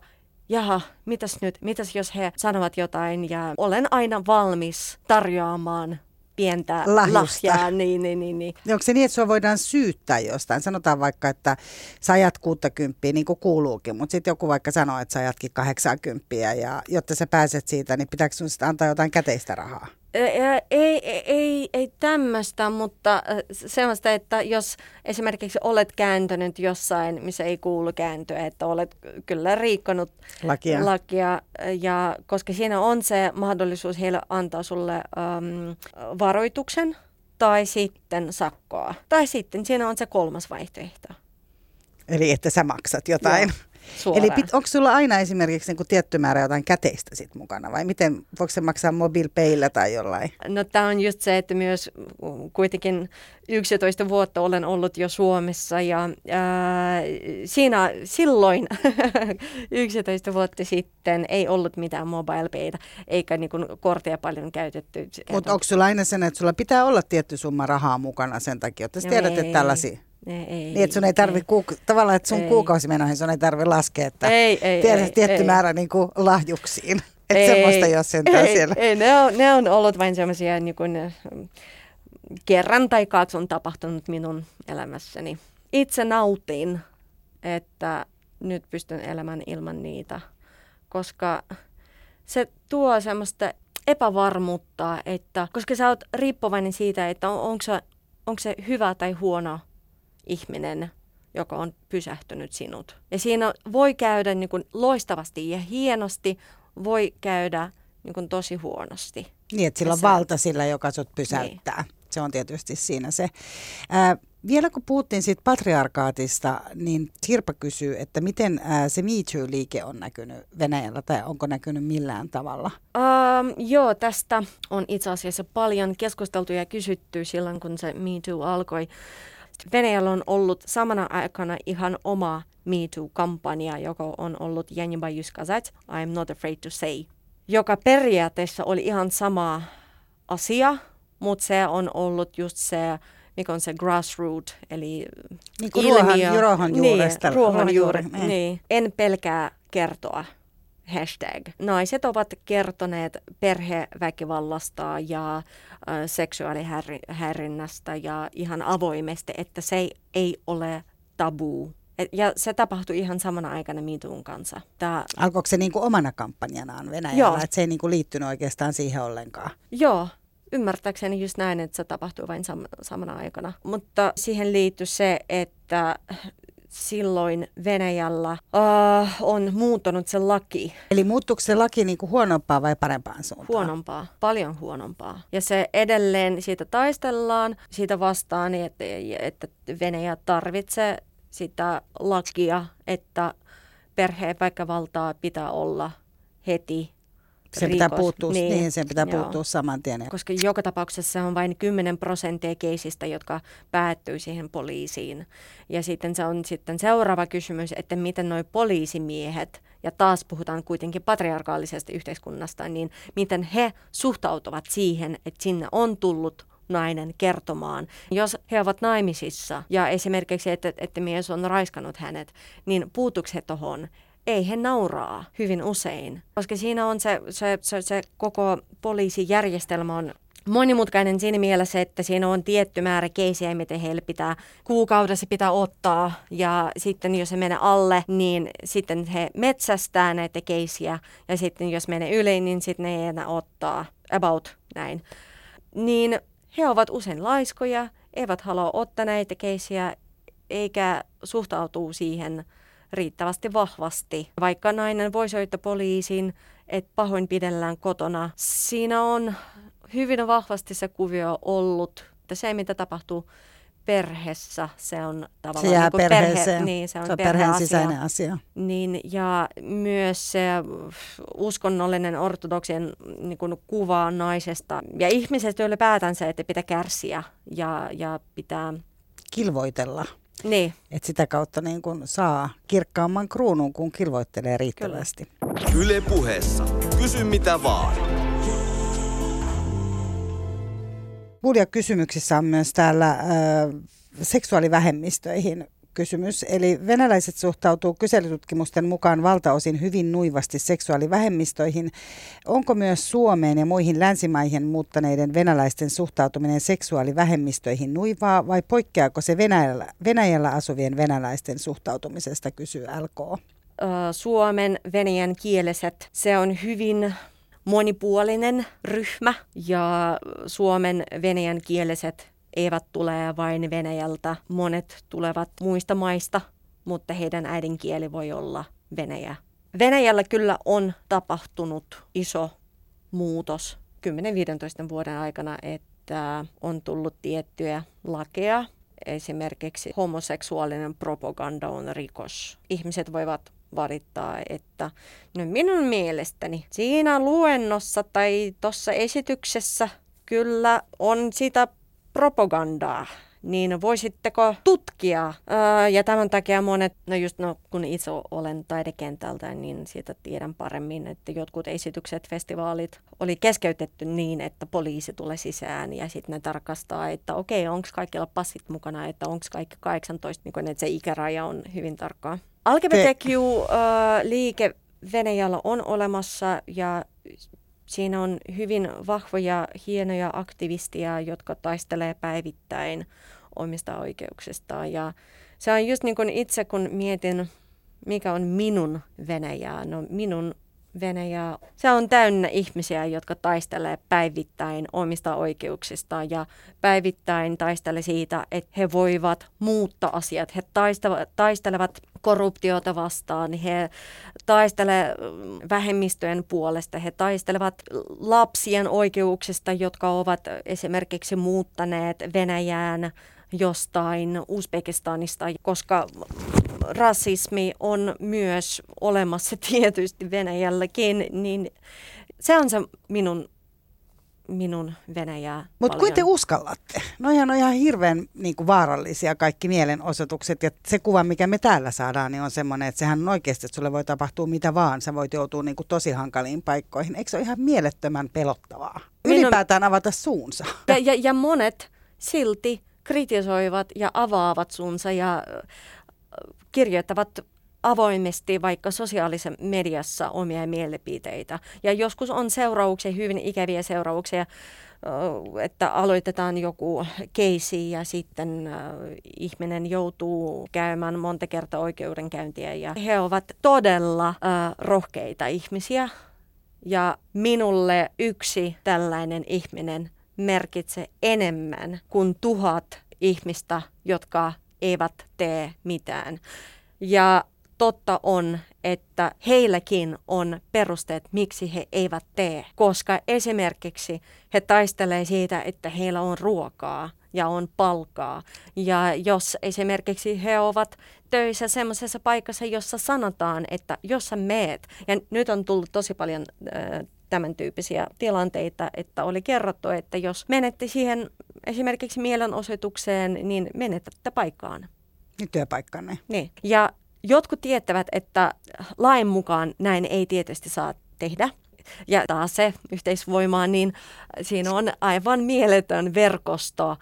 jaha, mitäs nyt, mitäs jos he sanovat jotain ja olen aina valmis tarjoamaan pientä Lahjusta. lahjaa. Niin, niin, niin, niin. Onko se niin, että sinua voidaan syyttää jostain? Sanotaan vaikka, että sä ajat 60, niin kuin kuuluukin, mutta sitten joku vaikka sanoo, että sä ajatkin 80 ja jotta sä pääset siitä, niin pitääkö sinun antaa jotain käteistä rahaa? Ei, ei, ei, ei tämmöistä, mutta sellaista, että jos esimerkiksi olet kääntynyt jossain, missä ei kuulu kääntyä, että olet kyllä riikkonut lakia, lakia ja koska siinä on se mahdollisuus heille antaa sulle um, varoituksen tai sitten sakkoa. Tai sitten siinä on se kolmas vaihtoehto. Eli että sä maksat jotain. Joo. Suoraan. Eli onko sulla aina esimerkiksi niin tietty määrä jotain käteistä sit mukana vai miten, voiko se maksaa mobiilpeillä tai jollain? No tämä on just se, että myös kuitenkin 11 vuotta olen ollut jo Suomessa ja ää, siinä silloin 11 vuotta sitten ei ollut mitään mobilepeitä eikä niin kortteja paljon käytetty. Mutta onko sulla aina sen, että sulla pitää olla tietty summa rahaa mukana sen takia, että no tiedät, että tällaisia? Ei, ei, niin, että sun ei tarvi, kuuk- tavallaan, että sun ei. kuukausimenoihin sun ei tarvi laskea, että ei, ei, tiedät ei, tietty ei. määrä niin kuin lahjuksiin. Että ei, semmoista jos sentään ei, siellä. Ei, ne on, ne on ollut vain semmoisia niin kuin, kerran tai kaksi on tapahtunut minun elämässäni. Itse nautin, että nyt pystyn elämään ilman niitä, koska se tuo semmoista epävarmuutta, että koska sä oot riippuvainen siitä, että on, onko, se, onko se hyvä tai huono ihminen, joka on pysähtynyt sinut. Ja siinä voi käydä niin kuin loistavasti ja hienosti, voi käydä niin kuin tosi huonosti. Niin, että sillä on valta sillä, joka sut pysäyttää. Niin. Se on tietysti siinä se. Ää, vielä kun puhuttiin siitä patriarkaatista, niin Sirpa kysyy, että miten ää, se Me Too-liike on näkynyt Venäjällä tai onko näkynyt millään tavalla? Um, joo, tästä on itse asiassa paljon keskusteltu ja kysytty silloin, kun se Me Too alkoi. Venäjällä on ollut samana aikana ihan oma Me Too-kampanja, joka on ollut Я не боюсь сказать, I'm not afraid to say, joka periaatteessa oli ihan sama asia, mutta se on ollut just se, mikä on se grassroot, eli niin kuin ilmiö. Ruohonjuuresta. Niin, ruohonjuuri, niin. niin. En pelkää kertoa hashtag. Naiset ovat kertoneet perheväkivallasta ja äh, seksuaalihäirinnästä ja ihan avoimesti, että se ei ole tabu. Et, ja se tapahtui ihan samana aikana Mituun kanssa. Tää... Alkoiko se niinku omana kampanjanaan Venäjällä, että se ei niinku liittynyt oikeastaan siihen ollenkaan? Joo, ymmärtääkseni just näin, että se tapahtui vain sam- samana aikana. Mutta siihen liittyy se, että silloin Venäjällä uh, on muuttunut se laki. Eli muuttuuko se laki niin kuin huonompaa vai parempaan suuntaan? Huonompaa, paljon huonompaa. Ja se edelleen, siitä taistellaan, siitä vastaan, että, että Venäjä tarvitsee sitä lakia, että perheen valtaa pitää olla heti se pitää puuttua, niin, niin sen pitää joo. puuttua saman tien. Koska joka tapauksessa se on vain 10 prosenttia keisistä, jotka päättyy siihen poliisiin. Ja sitten se on sitten seuraava kysymys, että miten nuo poliisimiehet, ja taas puhutaan kuitenkin patriarkaalisesta yhteiskunnasta, niin miten he suhtautuvat siihen, että sinne on tullut nainen kertomaan. Jos he ovat naimisissa ja esimerkiksi, että, että mies on raiskannut hänet, niin puutuks he tuohon? Ei he nauraa hyvin usein, koska siinä on se, se, se, se koko poliisijärjestelmä on monimutkainen siinä mielessä, että siinä on tietty määrä keisiä, miten heille pitää kuukaudessa pitää ottaa. Ja sitten jos se menee alle, niin sitten he metsästää näitä keisiä. Ja sitten jos menee yli, niin sitten ne ei enää ottaa. About näin. Niin he ovat usein laiskoja, eivät halua ottaa näitä keisiä, eikä suhtautuu siihen riittävästi vahvasti. Vaikka nainen voi soittaa poliisin, että pahoinpidellään kotona, siinä on hyvin vahvasti se kuvio ollut, että se mitä tapahtuu perheessä, se on tavallaan se jää niin. Perhe, niin, se on, se on perheen sisäinen asia. Niin, ja myös se uskonnollinen ortodoksien niin kuin kuva naisesta ja ihmisestä ylipäätänsä, että pitää kärsiä ja, ja pitää... Kilvoitella. Niin. Että sitä kautta niin kun saa kirkkaamman kruunun, kun kilvoittelee riittävästi. Kyllä. Yle puheessa. Kysy mitä vaan. Bulja kysymyksissä on myös täällä äh, seksuaalivähemmistöihin kysymys. Eli venäläiset suhtautuu kyselytutkimusten mukaan valtaosin hyvin nuivasti seksuaalivähemmistöihin. Onko myös Suomeen ja muihin länsimaihin muuttaneiden venäläisten suhtautuminen seksuaalivähemmistöihin nuivaa vai poikkeako se Venäjällä, Venäjällä asuvien venäläisten suhtautumisesta, kysyy LK. Suomen venäjän kieliset, se on hyvin monipuolinen ryhmä ja Suomen venäjän kieliset eivät tule vain Venäjältä. Monet tulevat muista maista, mutta heidän äidinkieli voi olla Venäjä. Venäjällä kyllä on tapahtunut iso muutos 10-15 vuoden aikana, että on tullut tiettyjä lakeja. Esimerkiksi homoseksuaalinen propaganda on rikos. Ihmiset voivat valittaa, että no minun mielestäni siinä luennossa tai tuossa esityksessä kyllä on sitä propagandaa niin voisitteko tutkia? ja tämän takia monet, no just no, kun itse olen taidekentältä, niin siitä tiedän paremmin, että jotkut esitykset, festivaalit oli keskeytetty niin, että poliisi tulee sisään ja sitten ne tarkastaa, että okei, onko kaikilla passit mukana, että onko kaikki 18, niin kun, että se ikäraja on hyvin tarkkaa. LGBTQ-liike Venäjällä on olemassa ja siinä on hyvin vahvoja, hienoja aktivistia, jotka taistelee päivittäin omista oikeuksistaan. Ja se on just niin kuin itse, kun mietin, mikä on minun Venäjää. No minun Venäjä, se on täynnä ihmisiä, jotka taistelee päivittäin omista oikeuksistaan ja päivittäin taistelee siitä, että he voivat muuttaa asiat. He taistelevat, taistelevat korruptiota vastaan, he taistelevat vähemmistöjen puolesta, he taistelevat lapsien oikeuksista, jotka ovat esimerkiksi muuttaneet Venäjään jostain Uzbekistanista, koska rasismi on myös olemassa tietysti Venäjälläkin, niin se on se minun minun Venäjää Mutta kuin te uskallatte? Noihan on ihan hirveän niin kuin vaarallisia kaikki mielenosoitukset ja se kuva, mikä me täällä saadaan, niin on semmoinen, että sehän on oikeasti, että sulle voi tapahtua mitä vaan. Sä voit joutua niin kuin tosi hankaliin paikkoihin. Eikö se ole ihan mielettömän pelottavaa? Ylipäätään avata suunsa. Ja, ja, ja monet silti kritisoivat ja avaavat suunsa ja kirjoittavat avoimesti vaikka sosiaalisessa mediassa omia mielipiteitä. Ja joskus on seurauksia, hyvin ikäviä seurauksia, että aloitetaan joku keisi ja sitten ihminen joutuu käymään monta kertaa oikeudenkäyntiä. Ja he ovat todella rohkeita ihmisiä. Ja minulle yksi tällainen ihminen merkitsee enemmän kuin tuhat ihmistä, jotka eivät tee mitään. Ja totta on, että heilläkin on perusteet, miksi he eivät tee, koska esimerkiksi he taistelee siitä, että heillä on ruokaa ja on palkaa. Ja jos esimerkiksi he ovat töissä semmoisessa paikassa, jossa sanotaan, että jos sä meet, ja nyt on tullut tosi paljon äh, tämän tyyppisiä tilanteita, että oli kerrottu, että jos menette siihen esimerkiksi mielenosoitukseen, niin menetätte paikkaan. Niin työpaikkanne. Niin. Ja jotkut tietävät, että lain mukaan näin ei tietysti saa tehdä. Ja taas se yhteisvoimaa, niin siinä on aivan mieletön verkosto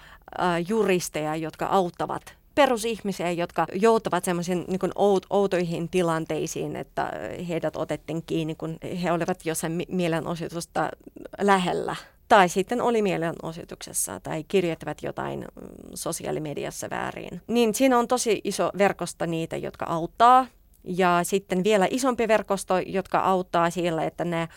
juristeja, jotka auttavat perusihmisiä, jotka joutuvat semmoisiin niin out, outoihin tilanteisiin, että heidät otettiin kiinni, kun he olivat jossain mielenosoitusta lähellä. Tai sitten oli mielenosoituksessa tai kirjoittavat jotain mm, sosiaalimediassa väärin. Niin siinä on tosi iso verkosto niitä, jotka auttaa. Ja sitten vielä isompi verkosto, jotka auttaa siellä, että ne äh,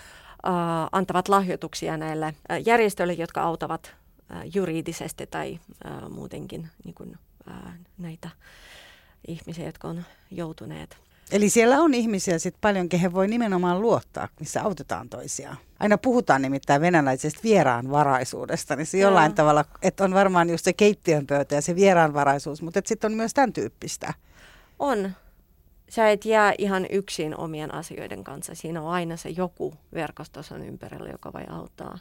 antavat lahjoituksia näille äh, järjestöille, jotka auttavat äh, juridisesti tai äh, muutenkin niin kuin, äh, näitä ihmisiä, jotka on joutuneet. Eli siellä on ihmisiä sitten paljon, kehen voi nimenomaan luottaa, missä autetaan toisiaan. Aina puhutaan nimittäin venäläisestä vieraanvaraisuudesta, niin se Joo. jollain tavalla, että on varmaan just se keittiön pöytä ja se vieraanvaraisuus, mutta sitten on myös tämän tyyppistä. On. Sä et jää ihan yksin omien asioiden kanssa. Siinä on aina se joku verkostossa ympärillä, joka voi auttaa.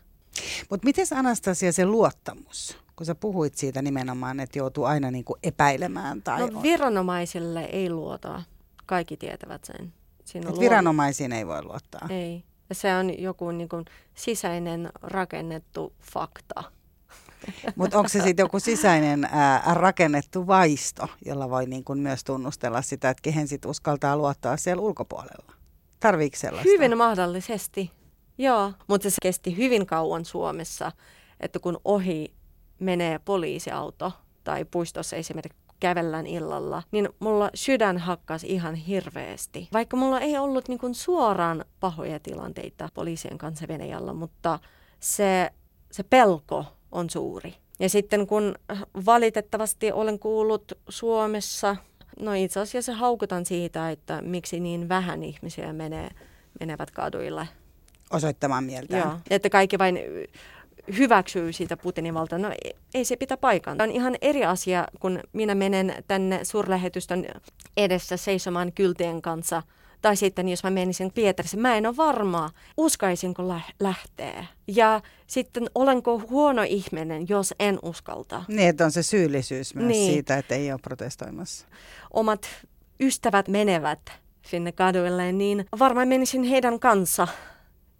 Mutta miten Anastasia se luottamus? kun sä puhuit siitä nimenomaan, että joutuu aina niin kuin epäilemään. Tai no viranomaisille ei luota. Kaikki tietävät sen. Siinä Et viranomaisiin ei voi luottaa. Ei. Ja se on joku niin kuin sisäinen rakennettu fakta. Mutta onko se sitten joku sisäinen ää, rakennettu vaisto, jolla voi niin kuin myös tunnustella sitä, että kehen sitten uskaltaa luottaa siellä ulkopuolella? Tarviiko sellaista? Hyvin mahdollisesti, joo. Mutta se kesti hyvin kauan Suomessa, että kun ohi menee poliisiauto tai puistossa esimerkiksi kävellään illalla, niin mulla sydän hakkas ihan hirveästi. Vaikka mulla ei ollut niin kuin suoraan pahoja tilanteita poliisien kanssa Venäjällä, mutta se, se pelko on suuri. Ja sitten kun valitettavasti olen kuullut Suomessa, no itse asiassa haukutan siitä, että miksi niin vähän ihmisiä menee, menevät kaduille. Osoittamaan mieltä. Joo, että kaikki vain hyväksyy siitä Putinin valtaa. No ei se pitä paikan. On ihan eri asia, kun minä menen tänne suurlähetystön edessä seisomaan kyltien kanssa Tai sitten jos mä menisin Pietarissa, mä en ole varma, uskaisinko lä- lähteä. Ja sitten olenko huono ihminen, jos en uskalta. Niin, että on se syyllisyys myös Niin. siitä, että ei ole protestoimassa. Omat ystävät menevät sinne kaduille, niin varmaan menisin heidän kanssa.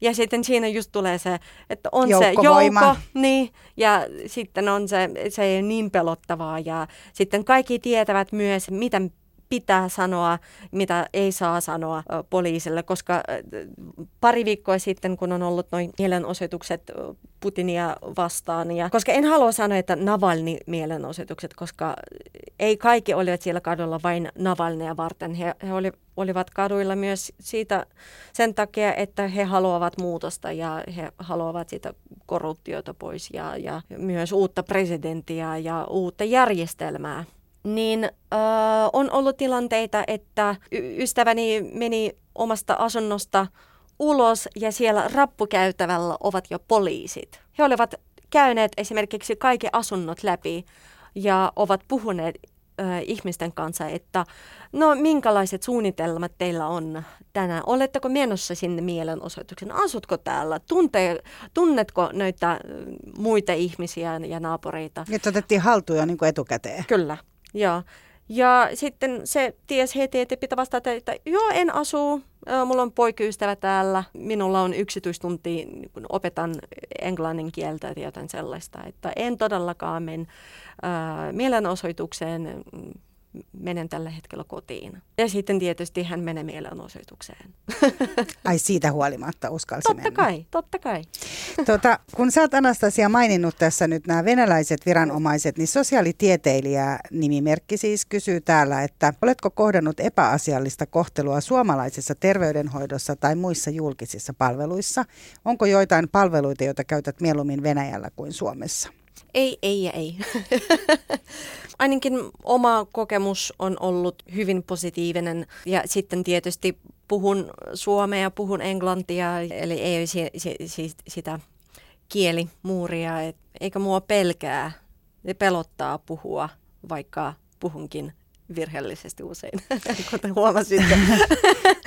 Ja sitten siinä just tulee se, että on se joukko, niin, ja sitten on se, se ei ole niin pelottavaa. Ja sitten kaikki tietävät myös, mitä pitää sanoa, mitä ei saa sanoa poliisille, koska pari viikkoa sitten, kun on ollut noin mielenosoitukset Putinia vastaan, ja koska en halua sanoa, että Navalny mielenosoitukset, koska ei kaikki olivat siellä kadulla vain Navalnya varten. He, he oli, olivat kaduilla myös siitä sen takia, että he haluavat muutosta ja he haluavat sitä korruptiota pois ja, ja myös uutta presidenttiä ja uutta järjestelmää. Niin äh, on ollut tilanteita, että y- ystäväni meni omasta asunnosta ulos ja siellä rappukäytävällä ovat jo poliisit. He olivat käyneet esimerkiksi kaikki asunnot läpi ja ovat puhuneet äh, ihmisten kanssa, että no minkälaiset suunnitelmat teillä on tänään? Oletteko menossa sinne mielenosoituksen? Asutko täällä? Tunte, tunnetko noita äh, muita ihmisiä ja naapureita? Että otettiin haltuun jo niin kuin etukäteen. Kyllä, joo. Ja sitten se ties heti, että pitää vastata, että joo, en asu, mulla on poikaystävä täällä, minulla on yksityistunti, niin kun opetan englannin kieltä tai jotain sellaista, että en todellakaan mene äh, mielenosoitukseen, mm, menen tällä hetkellä kotiin. Ja sitten tietysti hän menee mielenosoitukseen. Ai siitä huolimatta uskalsi totta mennä. kai, totta kai. Tota, kun sä oot Anastasia maininnut tässä nyt nämä venäläiset viranomaiset, niin sosiaalitieteilijä nimimerkki siis kysyy täällä, että oletko kohdannut epäasiallista kohtelua suomalaisessa terveydenhoidossa tai muissa julkisissa palveluissa? Onko joitain palveluita, joita käytät mieluummin Venäjällä kuin Suomessa? Ei, ei ja ei. Ainakin oma kokemus on ollut hyvin positiivinen ja sitten tietysti puhun suomea puhun englantia, eli ei ole si- si- si- sitä kielimuuria, et, eikä mua pelkää ja pelottaa puhua, vaikka puhunkin virheellisesti usein, kuten huomasitte.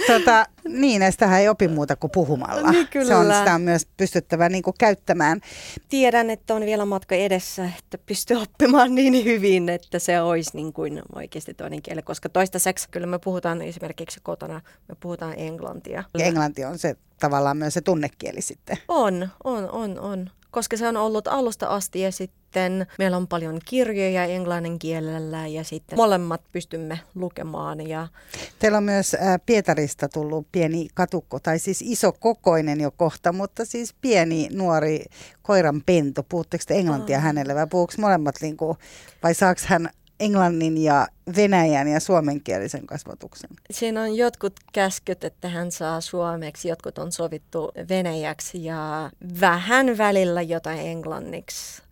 Tota, niin, ja sitähän ei opi muuta kuin puhumalla. Niin, kyllä. Se on, sitä on myös pystyttävä niin kuin käyttämään. Tiedän, että on vielä matka edessä, että pystyy oppimaan niin hyvin, että se olisi niin kuin oikeasti toinen kieli, koska toistaiseksi kyllä me puhutaan esimerkiksi kotona, me puhutaan englantia. Englanti on se tavallaan myös se tunnekieli sitten. On, on, on, on. Koska se on ollut alusta asti ja sitten meillä on paljon kirjoja englannin kielellä ja sitten molemmat pystymme lukemaan. Ja Teillä on myös ää, Pietarista tullut pieni katukko, tai siis iso kokoinen jo kohta, mutta siis pieni nuori koiran pentu. Puhutteko te englantia Aa. hänelle vai puhuuko molemmat, niin kuin, vai saako hän englannin ja venäjän ja suomenkielisen kasvatuksen? siinä on jotkut käskyt, että hän saa suomeksi, jotkut on sovittu venäjäksi ja vähän välillä jotain englanniksi.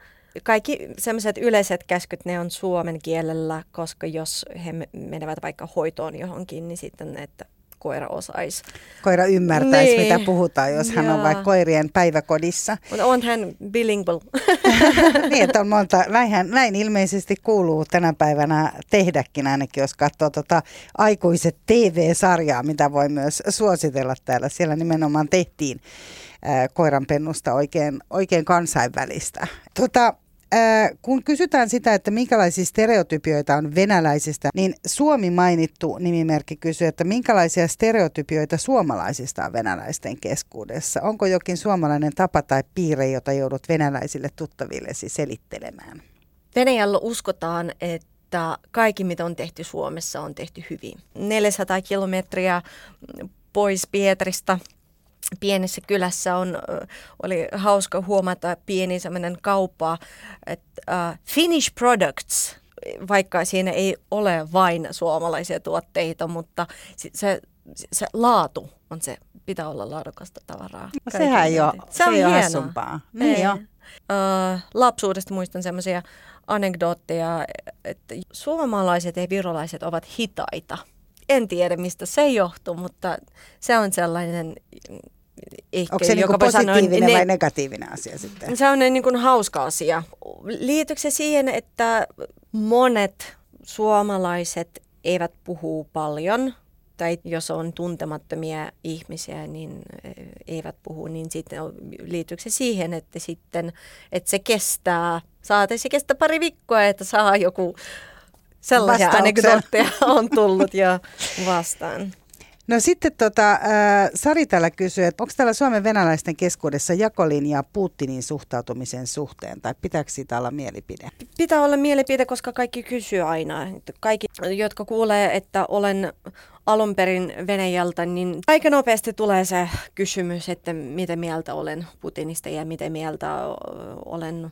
Kaikki sellaiset yleiset käskyt, ne on suomen kielellä, koska jos he me- menevät vaikka hoitoon johonkin, niin sitten että koira osaisi. Koira ymmärtäisi, Niin. mitä puhutaan, jos hän on vaikka koirien päiväkodissa. Mutta on hän bilingual. niin, että on monta, näinhän, näin ilmeisesti kuuluu tänä päivänä tehdäkin ainakin, jos katsoo tota aikuiset TV-sarjaa, mitä voi myös suositella täällä. Siellä nimenomaan tehtiin koiranpennusta oikein, oikein kansainvälistä. Tota, ää, kun kysytään sitä, että minkälaisia stereotypioita on venäläisistä, niin Suomi mainittu nimimerkki kysyy, että minkälaisia stereotypioita suomalaisista on venäläisten keskuudessa? Onko jokin suomalainen tapa tai piirre, jota joudut venäläisille tuttavillesi selittelemään? Venäjällä uskotaan, että kaikki mitä on tehty Suomessa on tehty hyvin. 400 kilometriä pois Pietarista pienessä kylässä on, oli hauska huomata pieni semmoinen kauppa, että uh, Finnish Products, vaikka siinä ei ole vain suomalaisia tuotteita, mutta se, se laatu on se, pitää olla laadukasta tavaraa. No sehän ei ole, Se on ei hienoa. hassumpaa. Niin Ei. jo. Ö, lapsuudesta muistan semmoisia anekdootteja, että suomalaiset ja virolaiset ovat hitaita. En tiedä, mistä se johtuu, mutta se on sellainen ehkä, Onko se joka sanoa, positiivinen ne- vai negatiivinen asia sitten? se on niin kuin hauska asia. Liittyykö se siihen, että monet suomalaiset eivät puhu paljon tai jos on tuntemattomia ihmisiä, niin eivät puhu, niin sitten liittyykö se siihen, että sitten, että se kestää, saatesi se kestää pari viikkoa, että saa joku sellaisia anekdootteja on tullut jo vastaan. No sitten tota, äh, Sari täällä kysyy, että onko täällä Suomen venäläisten keskuudessa jakolinjaa Putinin suhtautumisen suhteen, tai pitääkö siitä olla mielipide? Pitää olla mielipide, koska kaikki kysyy aina. Kaikki, jotka kuulee, että olen alun perin Venäjältä, niin aika nopeasti tulee se kysymys, että mitä mieltä olen Putinista ja mitä mieltä olen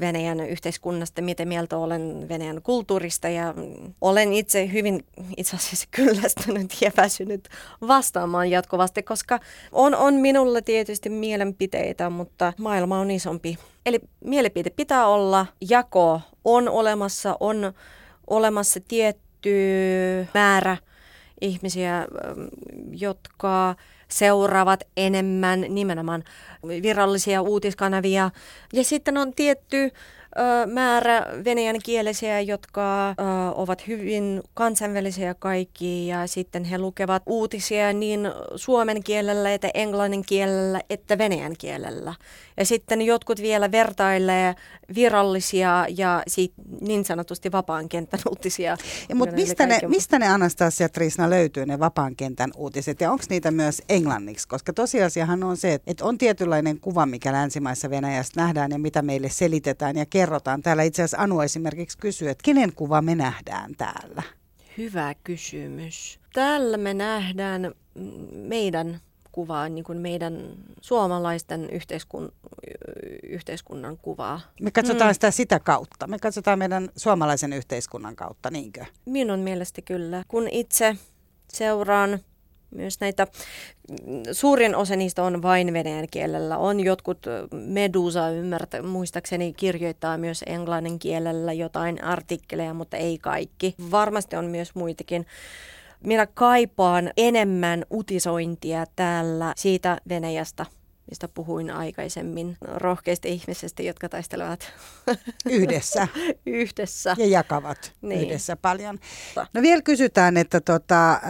Venäjän yhteiskunnasta, mitä mieltä olen Venäjän kulttuurista ja olen itse hyvin itse asiassa kyllästynyt ja väsynyt vastaamaan jatkuvasti, koska on, on minulla tietysti mielipiteitä, mutta maailma on isompi. Eli mielipide pitää olla, jako on olemassa, on olemassa tietty määrä ihmisiä, jotka seuraavat enemmän nimenomaan virallisia uutiskanavia. Ja sitten on tietty määrä venäjän kielisiä, jotka ovat hyvin kansainvälisiä kaikki ja sitten he lukevat uutisia niin suomen kielellä, että englannin kielellä, että venäjän kielellä. Ja sitten jotkut vielä vertailee virallisia ja sit niin sanotusti vapaan kentän uutisia. Mutta mistä, ne, mistä ne Anastasia Trisna löytyy, ne vapaan kentän uutiset? Ja onko niitä myös englanniksi? Koska tosiasiahan on se, että on tietynlainen kuva, mikä länsimaissa Venäjästä nähdään ja mitä meille selitetään ja kerrotaan. Täällä itse asiassa Anu esimerkiksi kysyy, että kenen kuva me nähdään täällä? Hyvä kysymys. Täällä me nähdään meidän kuvaa, niin kuin meidän suomalaisten yhteiskun, yhteiskunnan kuvaa. Me katsotaan mm. sitä sitä kautta. Me katsotaan meidän suomalaisen yhteiskunnan kautta, niinkö? Minun mielestä kyllä. Kun itse seuraan myös näitä, suurin osa niistä on vain venäjän kielellä. On jotkut Medusa ymmärtä, muistaakseni kirjoittaa myös englannin kielellä jotain artikkeleja, mutta ei kaikki. Varmasti on myös muitakin minä kaipaan enemmän utisointia täällä siitä Venäjästä, mistä puhuin aikaisemmin, rohkeista ihmisistä, jotka taistelevat yhdessä. yhdessä. Ja jakavat niin. yhdessä paljon. No vielä kysytään, että tota, äh,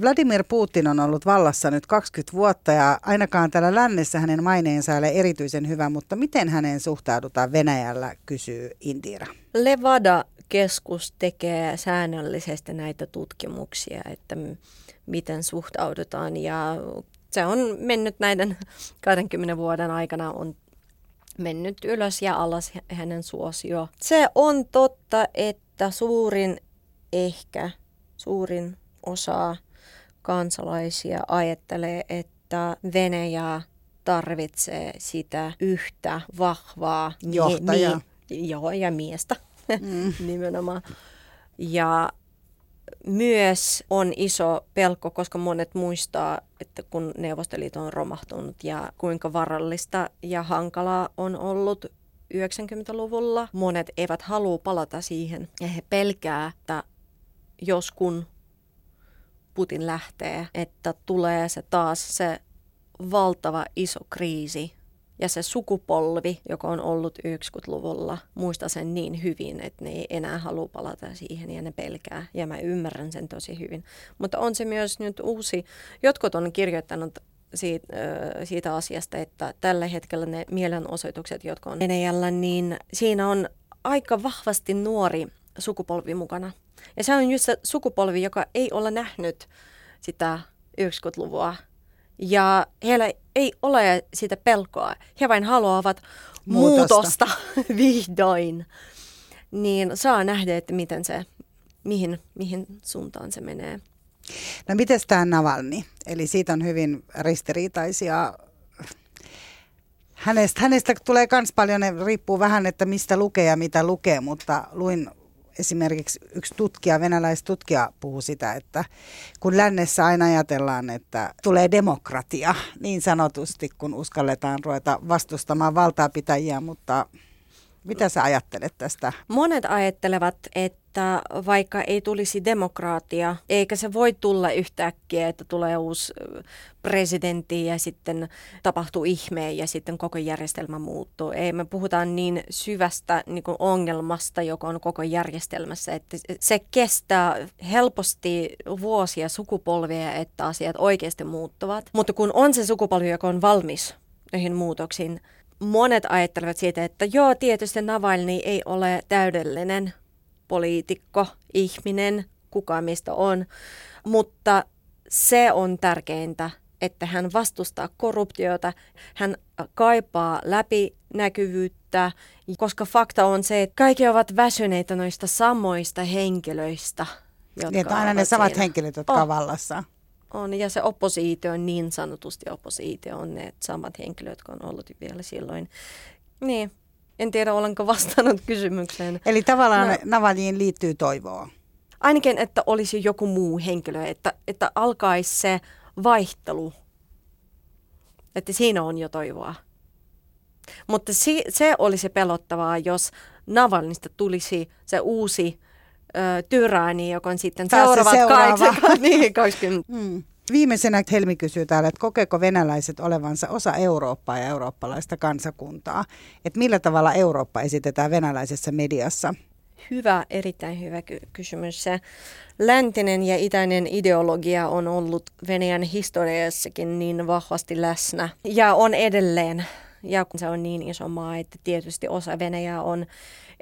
Vladimir Putin on ollut vallassa nyt 20 vuotta ja ainakaan täällä lännessä hänen maineensa ei ole erityisen hyvä, mutta miten hänen suhtaudutaan Venäjällä, kysyy Indira. Levada keskus tekee säännöllisesti näitä tutkimuksia, että miten suhtaudutaan ja se on mennyt näiden 20 vuoden aikana on mennyt ylös ja alas hänen suosio. Se on totta, että suurin ehkä, suurin osa kansalaisia ajattelee, että Venäjä tarvitsee sitä yhtä vahvaa johtajaa. Mi- joo, ja miestä mm. nimenomaan. Ja myös on iso pelko, koska monet muistaa, että kun Neuvostoliitto on romahtunut ja kuinka varallista ja hankalaa on ollut 90-luvulla. Monet eivät halua palata siihen ja he pelkää, että jos kun Putin lähtee, että tulee se taas se valtava iso kriisi, ja se sukupolvi, joka on ollut 90-luvulla, muista sen niin hyvin, että ne ei enää halua palata siihen ja ne pelkää. Ja mä ymmärrän sen tosi hyvin. Mutta on se myös nyt uusi, jotkut on kirjoittanut siitä, siitä asiasta, että tällä hetkellä ne mielenosoitukset, jotka on Venäjällä, niin siinä on aika vahvasti nuori sukupolvi mukana. Ja se on just se sukupolvi, joka ei ole nähnyt sitä 90-luvua ja heillä ei ole sitä pelkoa. He vain haluavat muutosta, muutosta vihdoin. Niin saa nähdä, että miten se, mihin, mihin suuntaan se menee. No miten tämä Navalni? Eli siitä on hyvin ristiriitaisia Hänestä, hänestä tulee myös paljon, ne riippuu vähän, että mistä lukee ja mitä lukee, mutta luin esimerkiksi yksi tutkija, venäläistutkija puhuu sitä, että kun lännessä aina ajatellaan, että tulee demokratia niin sanotusti, kun uskalletaan ruveta vastustamaan valtaapitäjiä, mutta mitä sä ajattelet tästä? Monet ajattelevat, että että vaikka ei tulisi demokraatia, eikä se voi tulla yhtäkkiä, että tulee uusi presidentti ja sitten tapahtuu ihme ja sitten koko järjestelmä muuttuu. Ei, me puhutaan niin syvästä niin kuin ongelmasta, joka on koko järjestelmässä, että se kestää helposti vuosia, sukupolvia, että asiat oikeasti muuttuvat. Mutta kun on se sukupolvi, joka on valmis näihin muutoksiin, monet ajattelevat siitä, että joo, tietysti Navalny ei ole täydellinen poliitikko, ihminen, kuka mistä on, mutta se on tärkeintä, että hän vastustaa korruptiota, hän kaipaa läpinäkyvyyttä, koska fakta on se, että kaikki ovat väsyneitä noista samoista henkilöistä. Jotka niin, aina ne samat siinä. henkilöt, jotka oh. on vallassa. On, ja se oppositio on niin sanotusti oppositio, on ne samat henkilöt, jotka on ollut vielä silloin. Niin, en tiedä, olenko vastannut kysymykseen. Eli tavallaan no, Navaliin liittyy toivoa. Ainakin, että olisi joku muu henkilö, että, että alkaisi se vaihtelu. Että siinä on jo toivoa. Mutta si, se olisi pelottavaa, jos Navalnista tulisi se uusi ö, tyranni, joka on sitten Taas seuraavat seuraava. 80, niin, 20. Mm. Viimeisenä Helmi kysyy täällä, että kokeeko venäläiset olevansa osa Eurooppaa ja eurooppalaista kansakuntaa? Että millä tavalla Eurooppa esitetään venäläisessä mediassa? Hyvä, erittäin hyvä ky- kysymys. Läntinen ja itäinen ideologia on ollut Venäjän historiassakin niin vahvasti läsnä ja on edelleen. Ja kun se on niin iso maa, että tietysti osa Venäjää on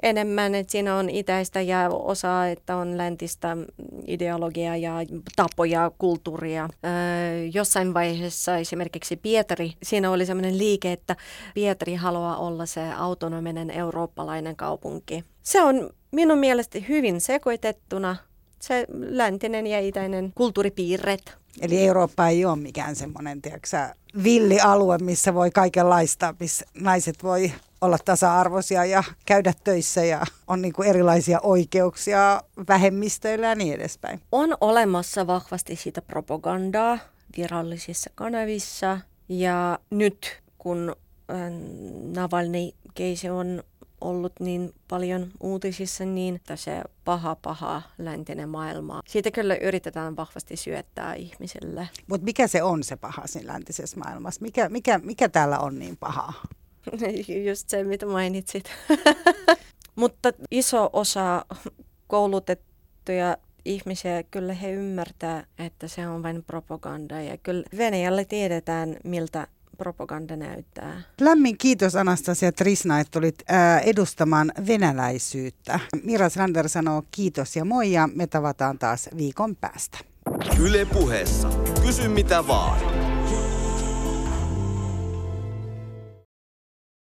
enemmän, että siinä on itäistä ja osa, että on läntistä ideologiaa ja tapoja, kulttuuria. Jossain vaiheessa esimerkiksi Pietari, siinä oli sellainen liike, että Pietari haluaa olla se autonominen eurooppalainen kaupunki. Se on minun mielestä hyvin sekoitettuna se läntinen ja itäinen kulttuuripiirret. Eli Eurooppa ei ole mikään semmoinen, tiedätkö, villialue, missä voi kaikenlaista, missä naiset voi olla tasa-arvoisia ja käydä töissä ja on niin kuin erilaisia oikeuksia vähemmistöillä ja niin edespäin. On olemassa vahvasti sitä propagandaa virallisissa kanavissa ja nyt kun Navalny keisi on ollut niin paljon uutisissa, niin että se paha, paha läntinen maailma. Siitä kyllä yritetään vahvasti syöttää ihmisille. Mutta mikä se on se paha siinä läntisessä maailmassa? Mikä, mikä, mikä täällä on niin pahaa? Just se, mitä mainitsit. Mutta iso osa koulutettuja ihmisiä, kyllä he ymmärtää, että se on vain propaganda. Ja kyllä Venäjällä tiedetään, miltä propaganda näyttää. Lämmin kiitos Anastasia Trisna, että tulit ää, edustamaan venäläisyyttä. Mira Sander sanoo kiitos ja moi ja me tavataan taas viikon päästä. Yle puheessa. Kysy mitä vaan.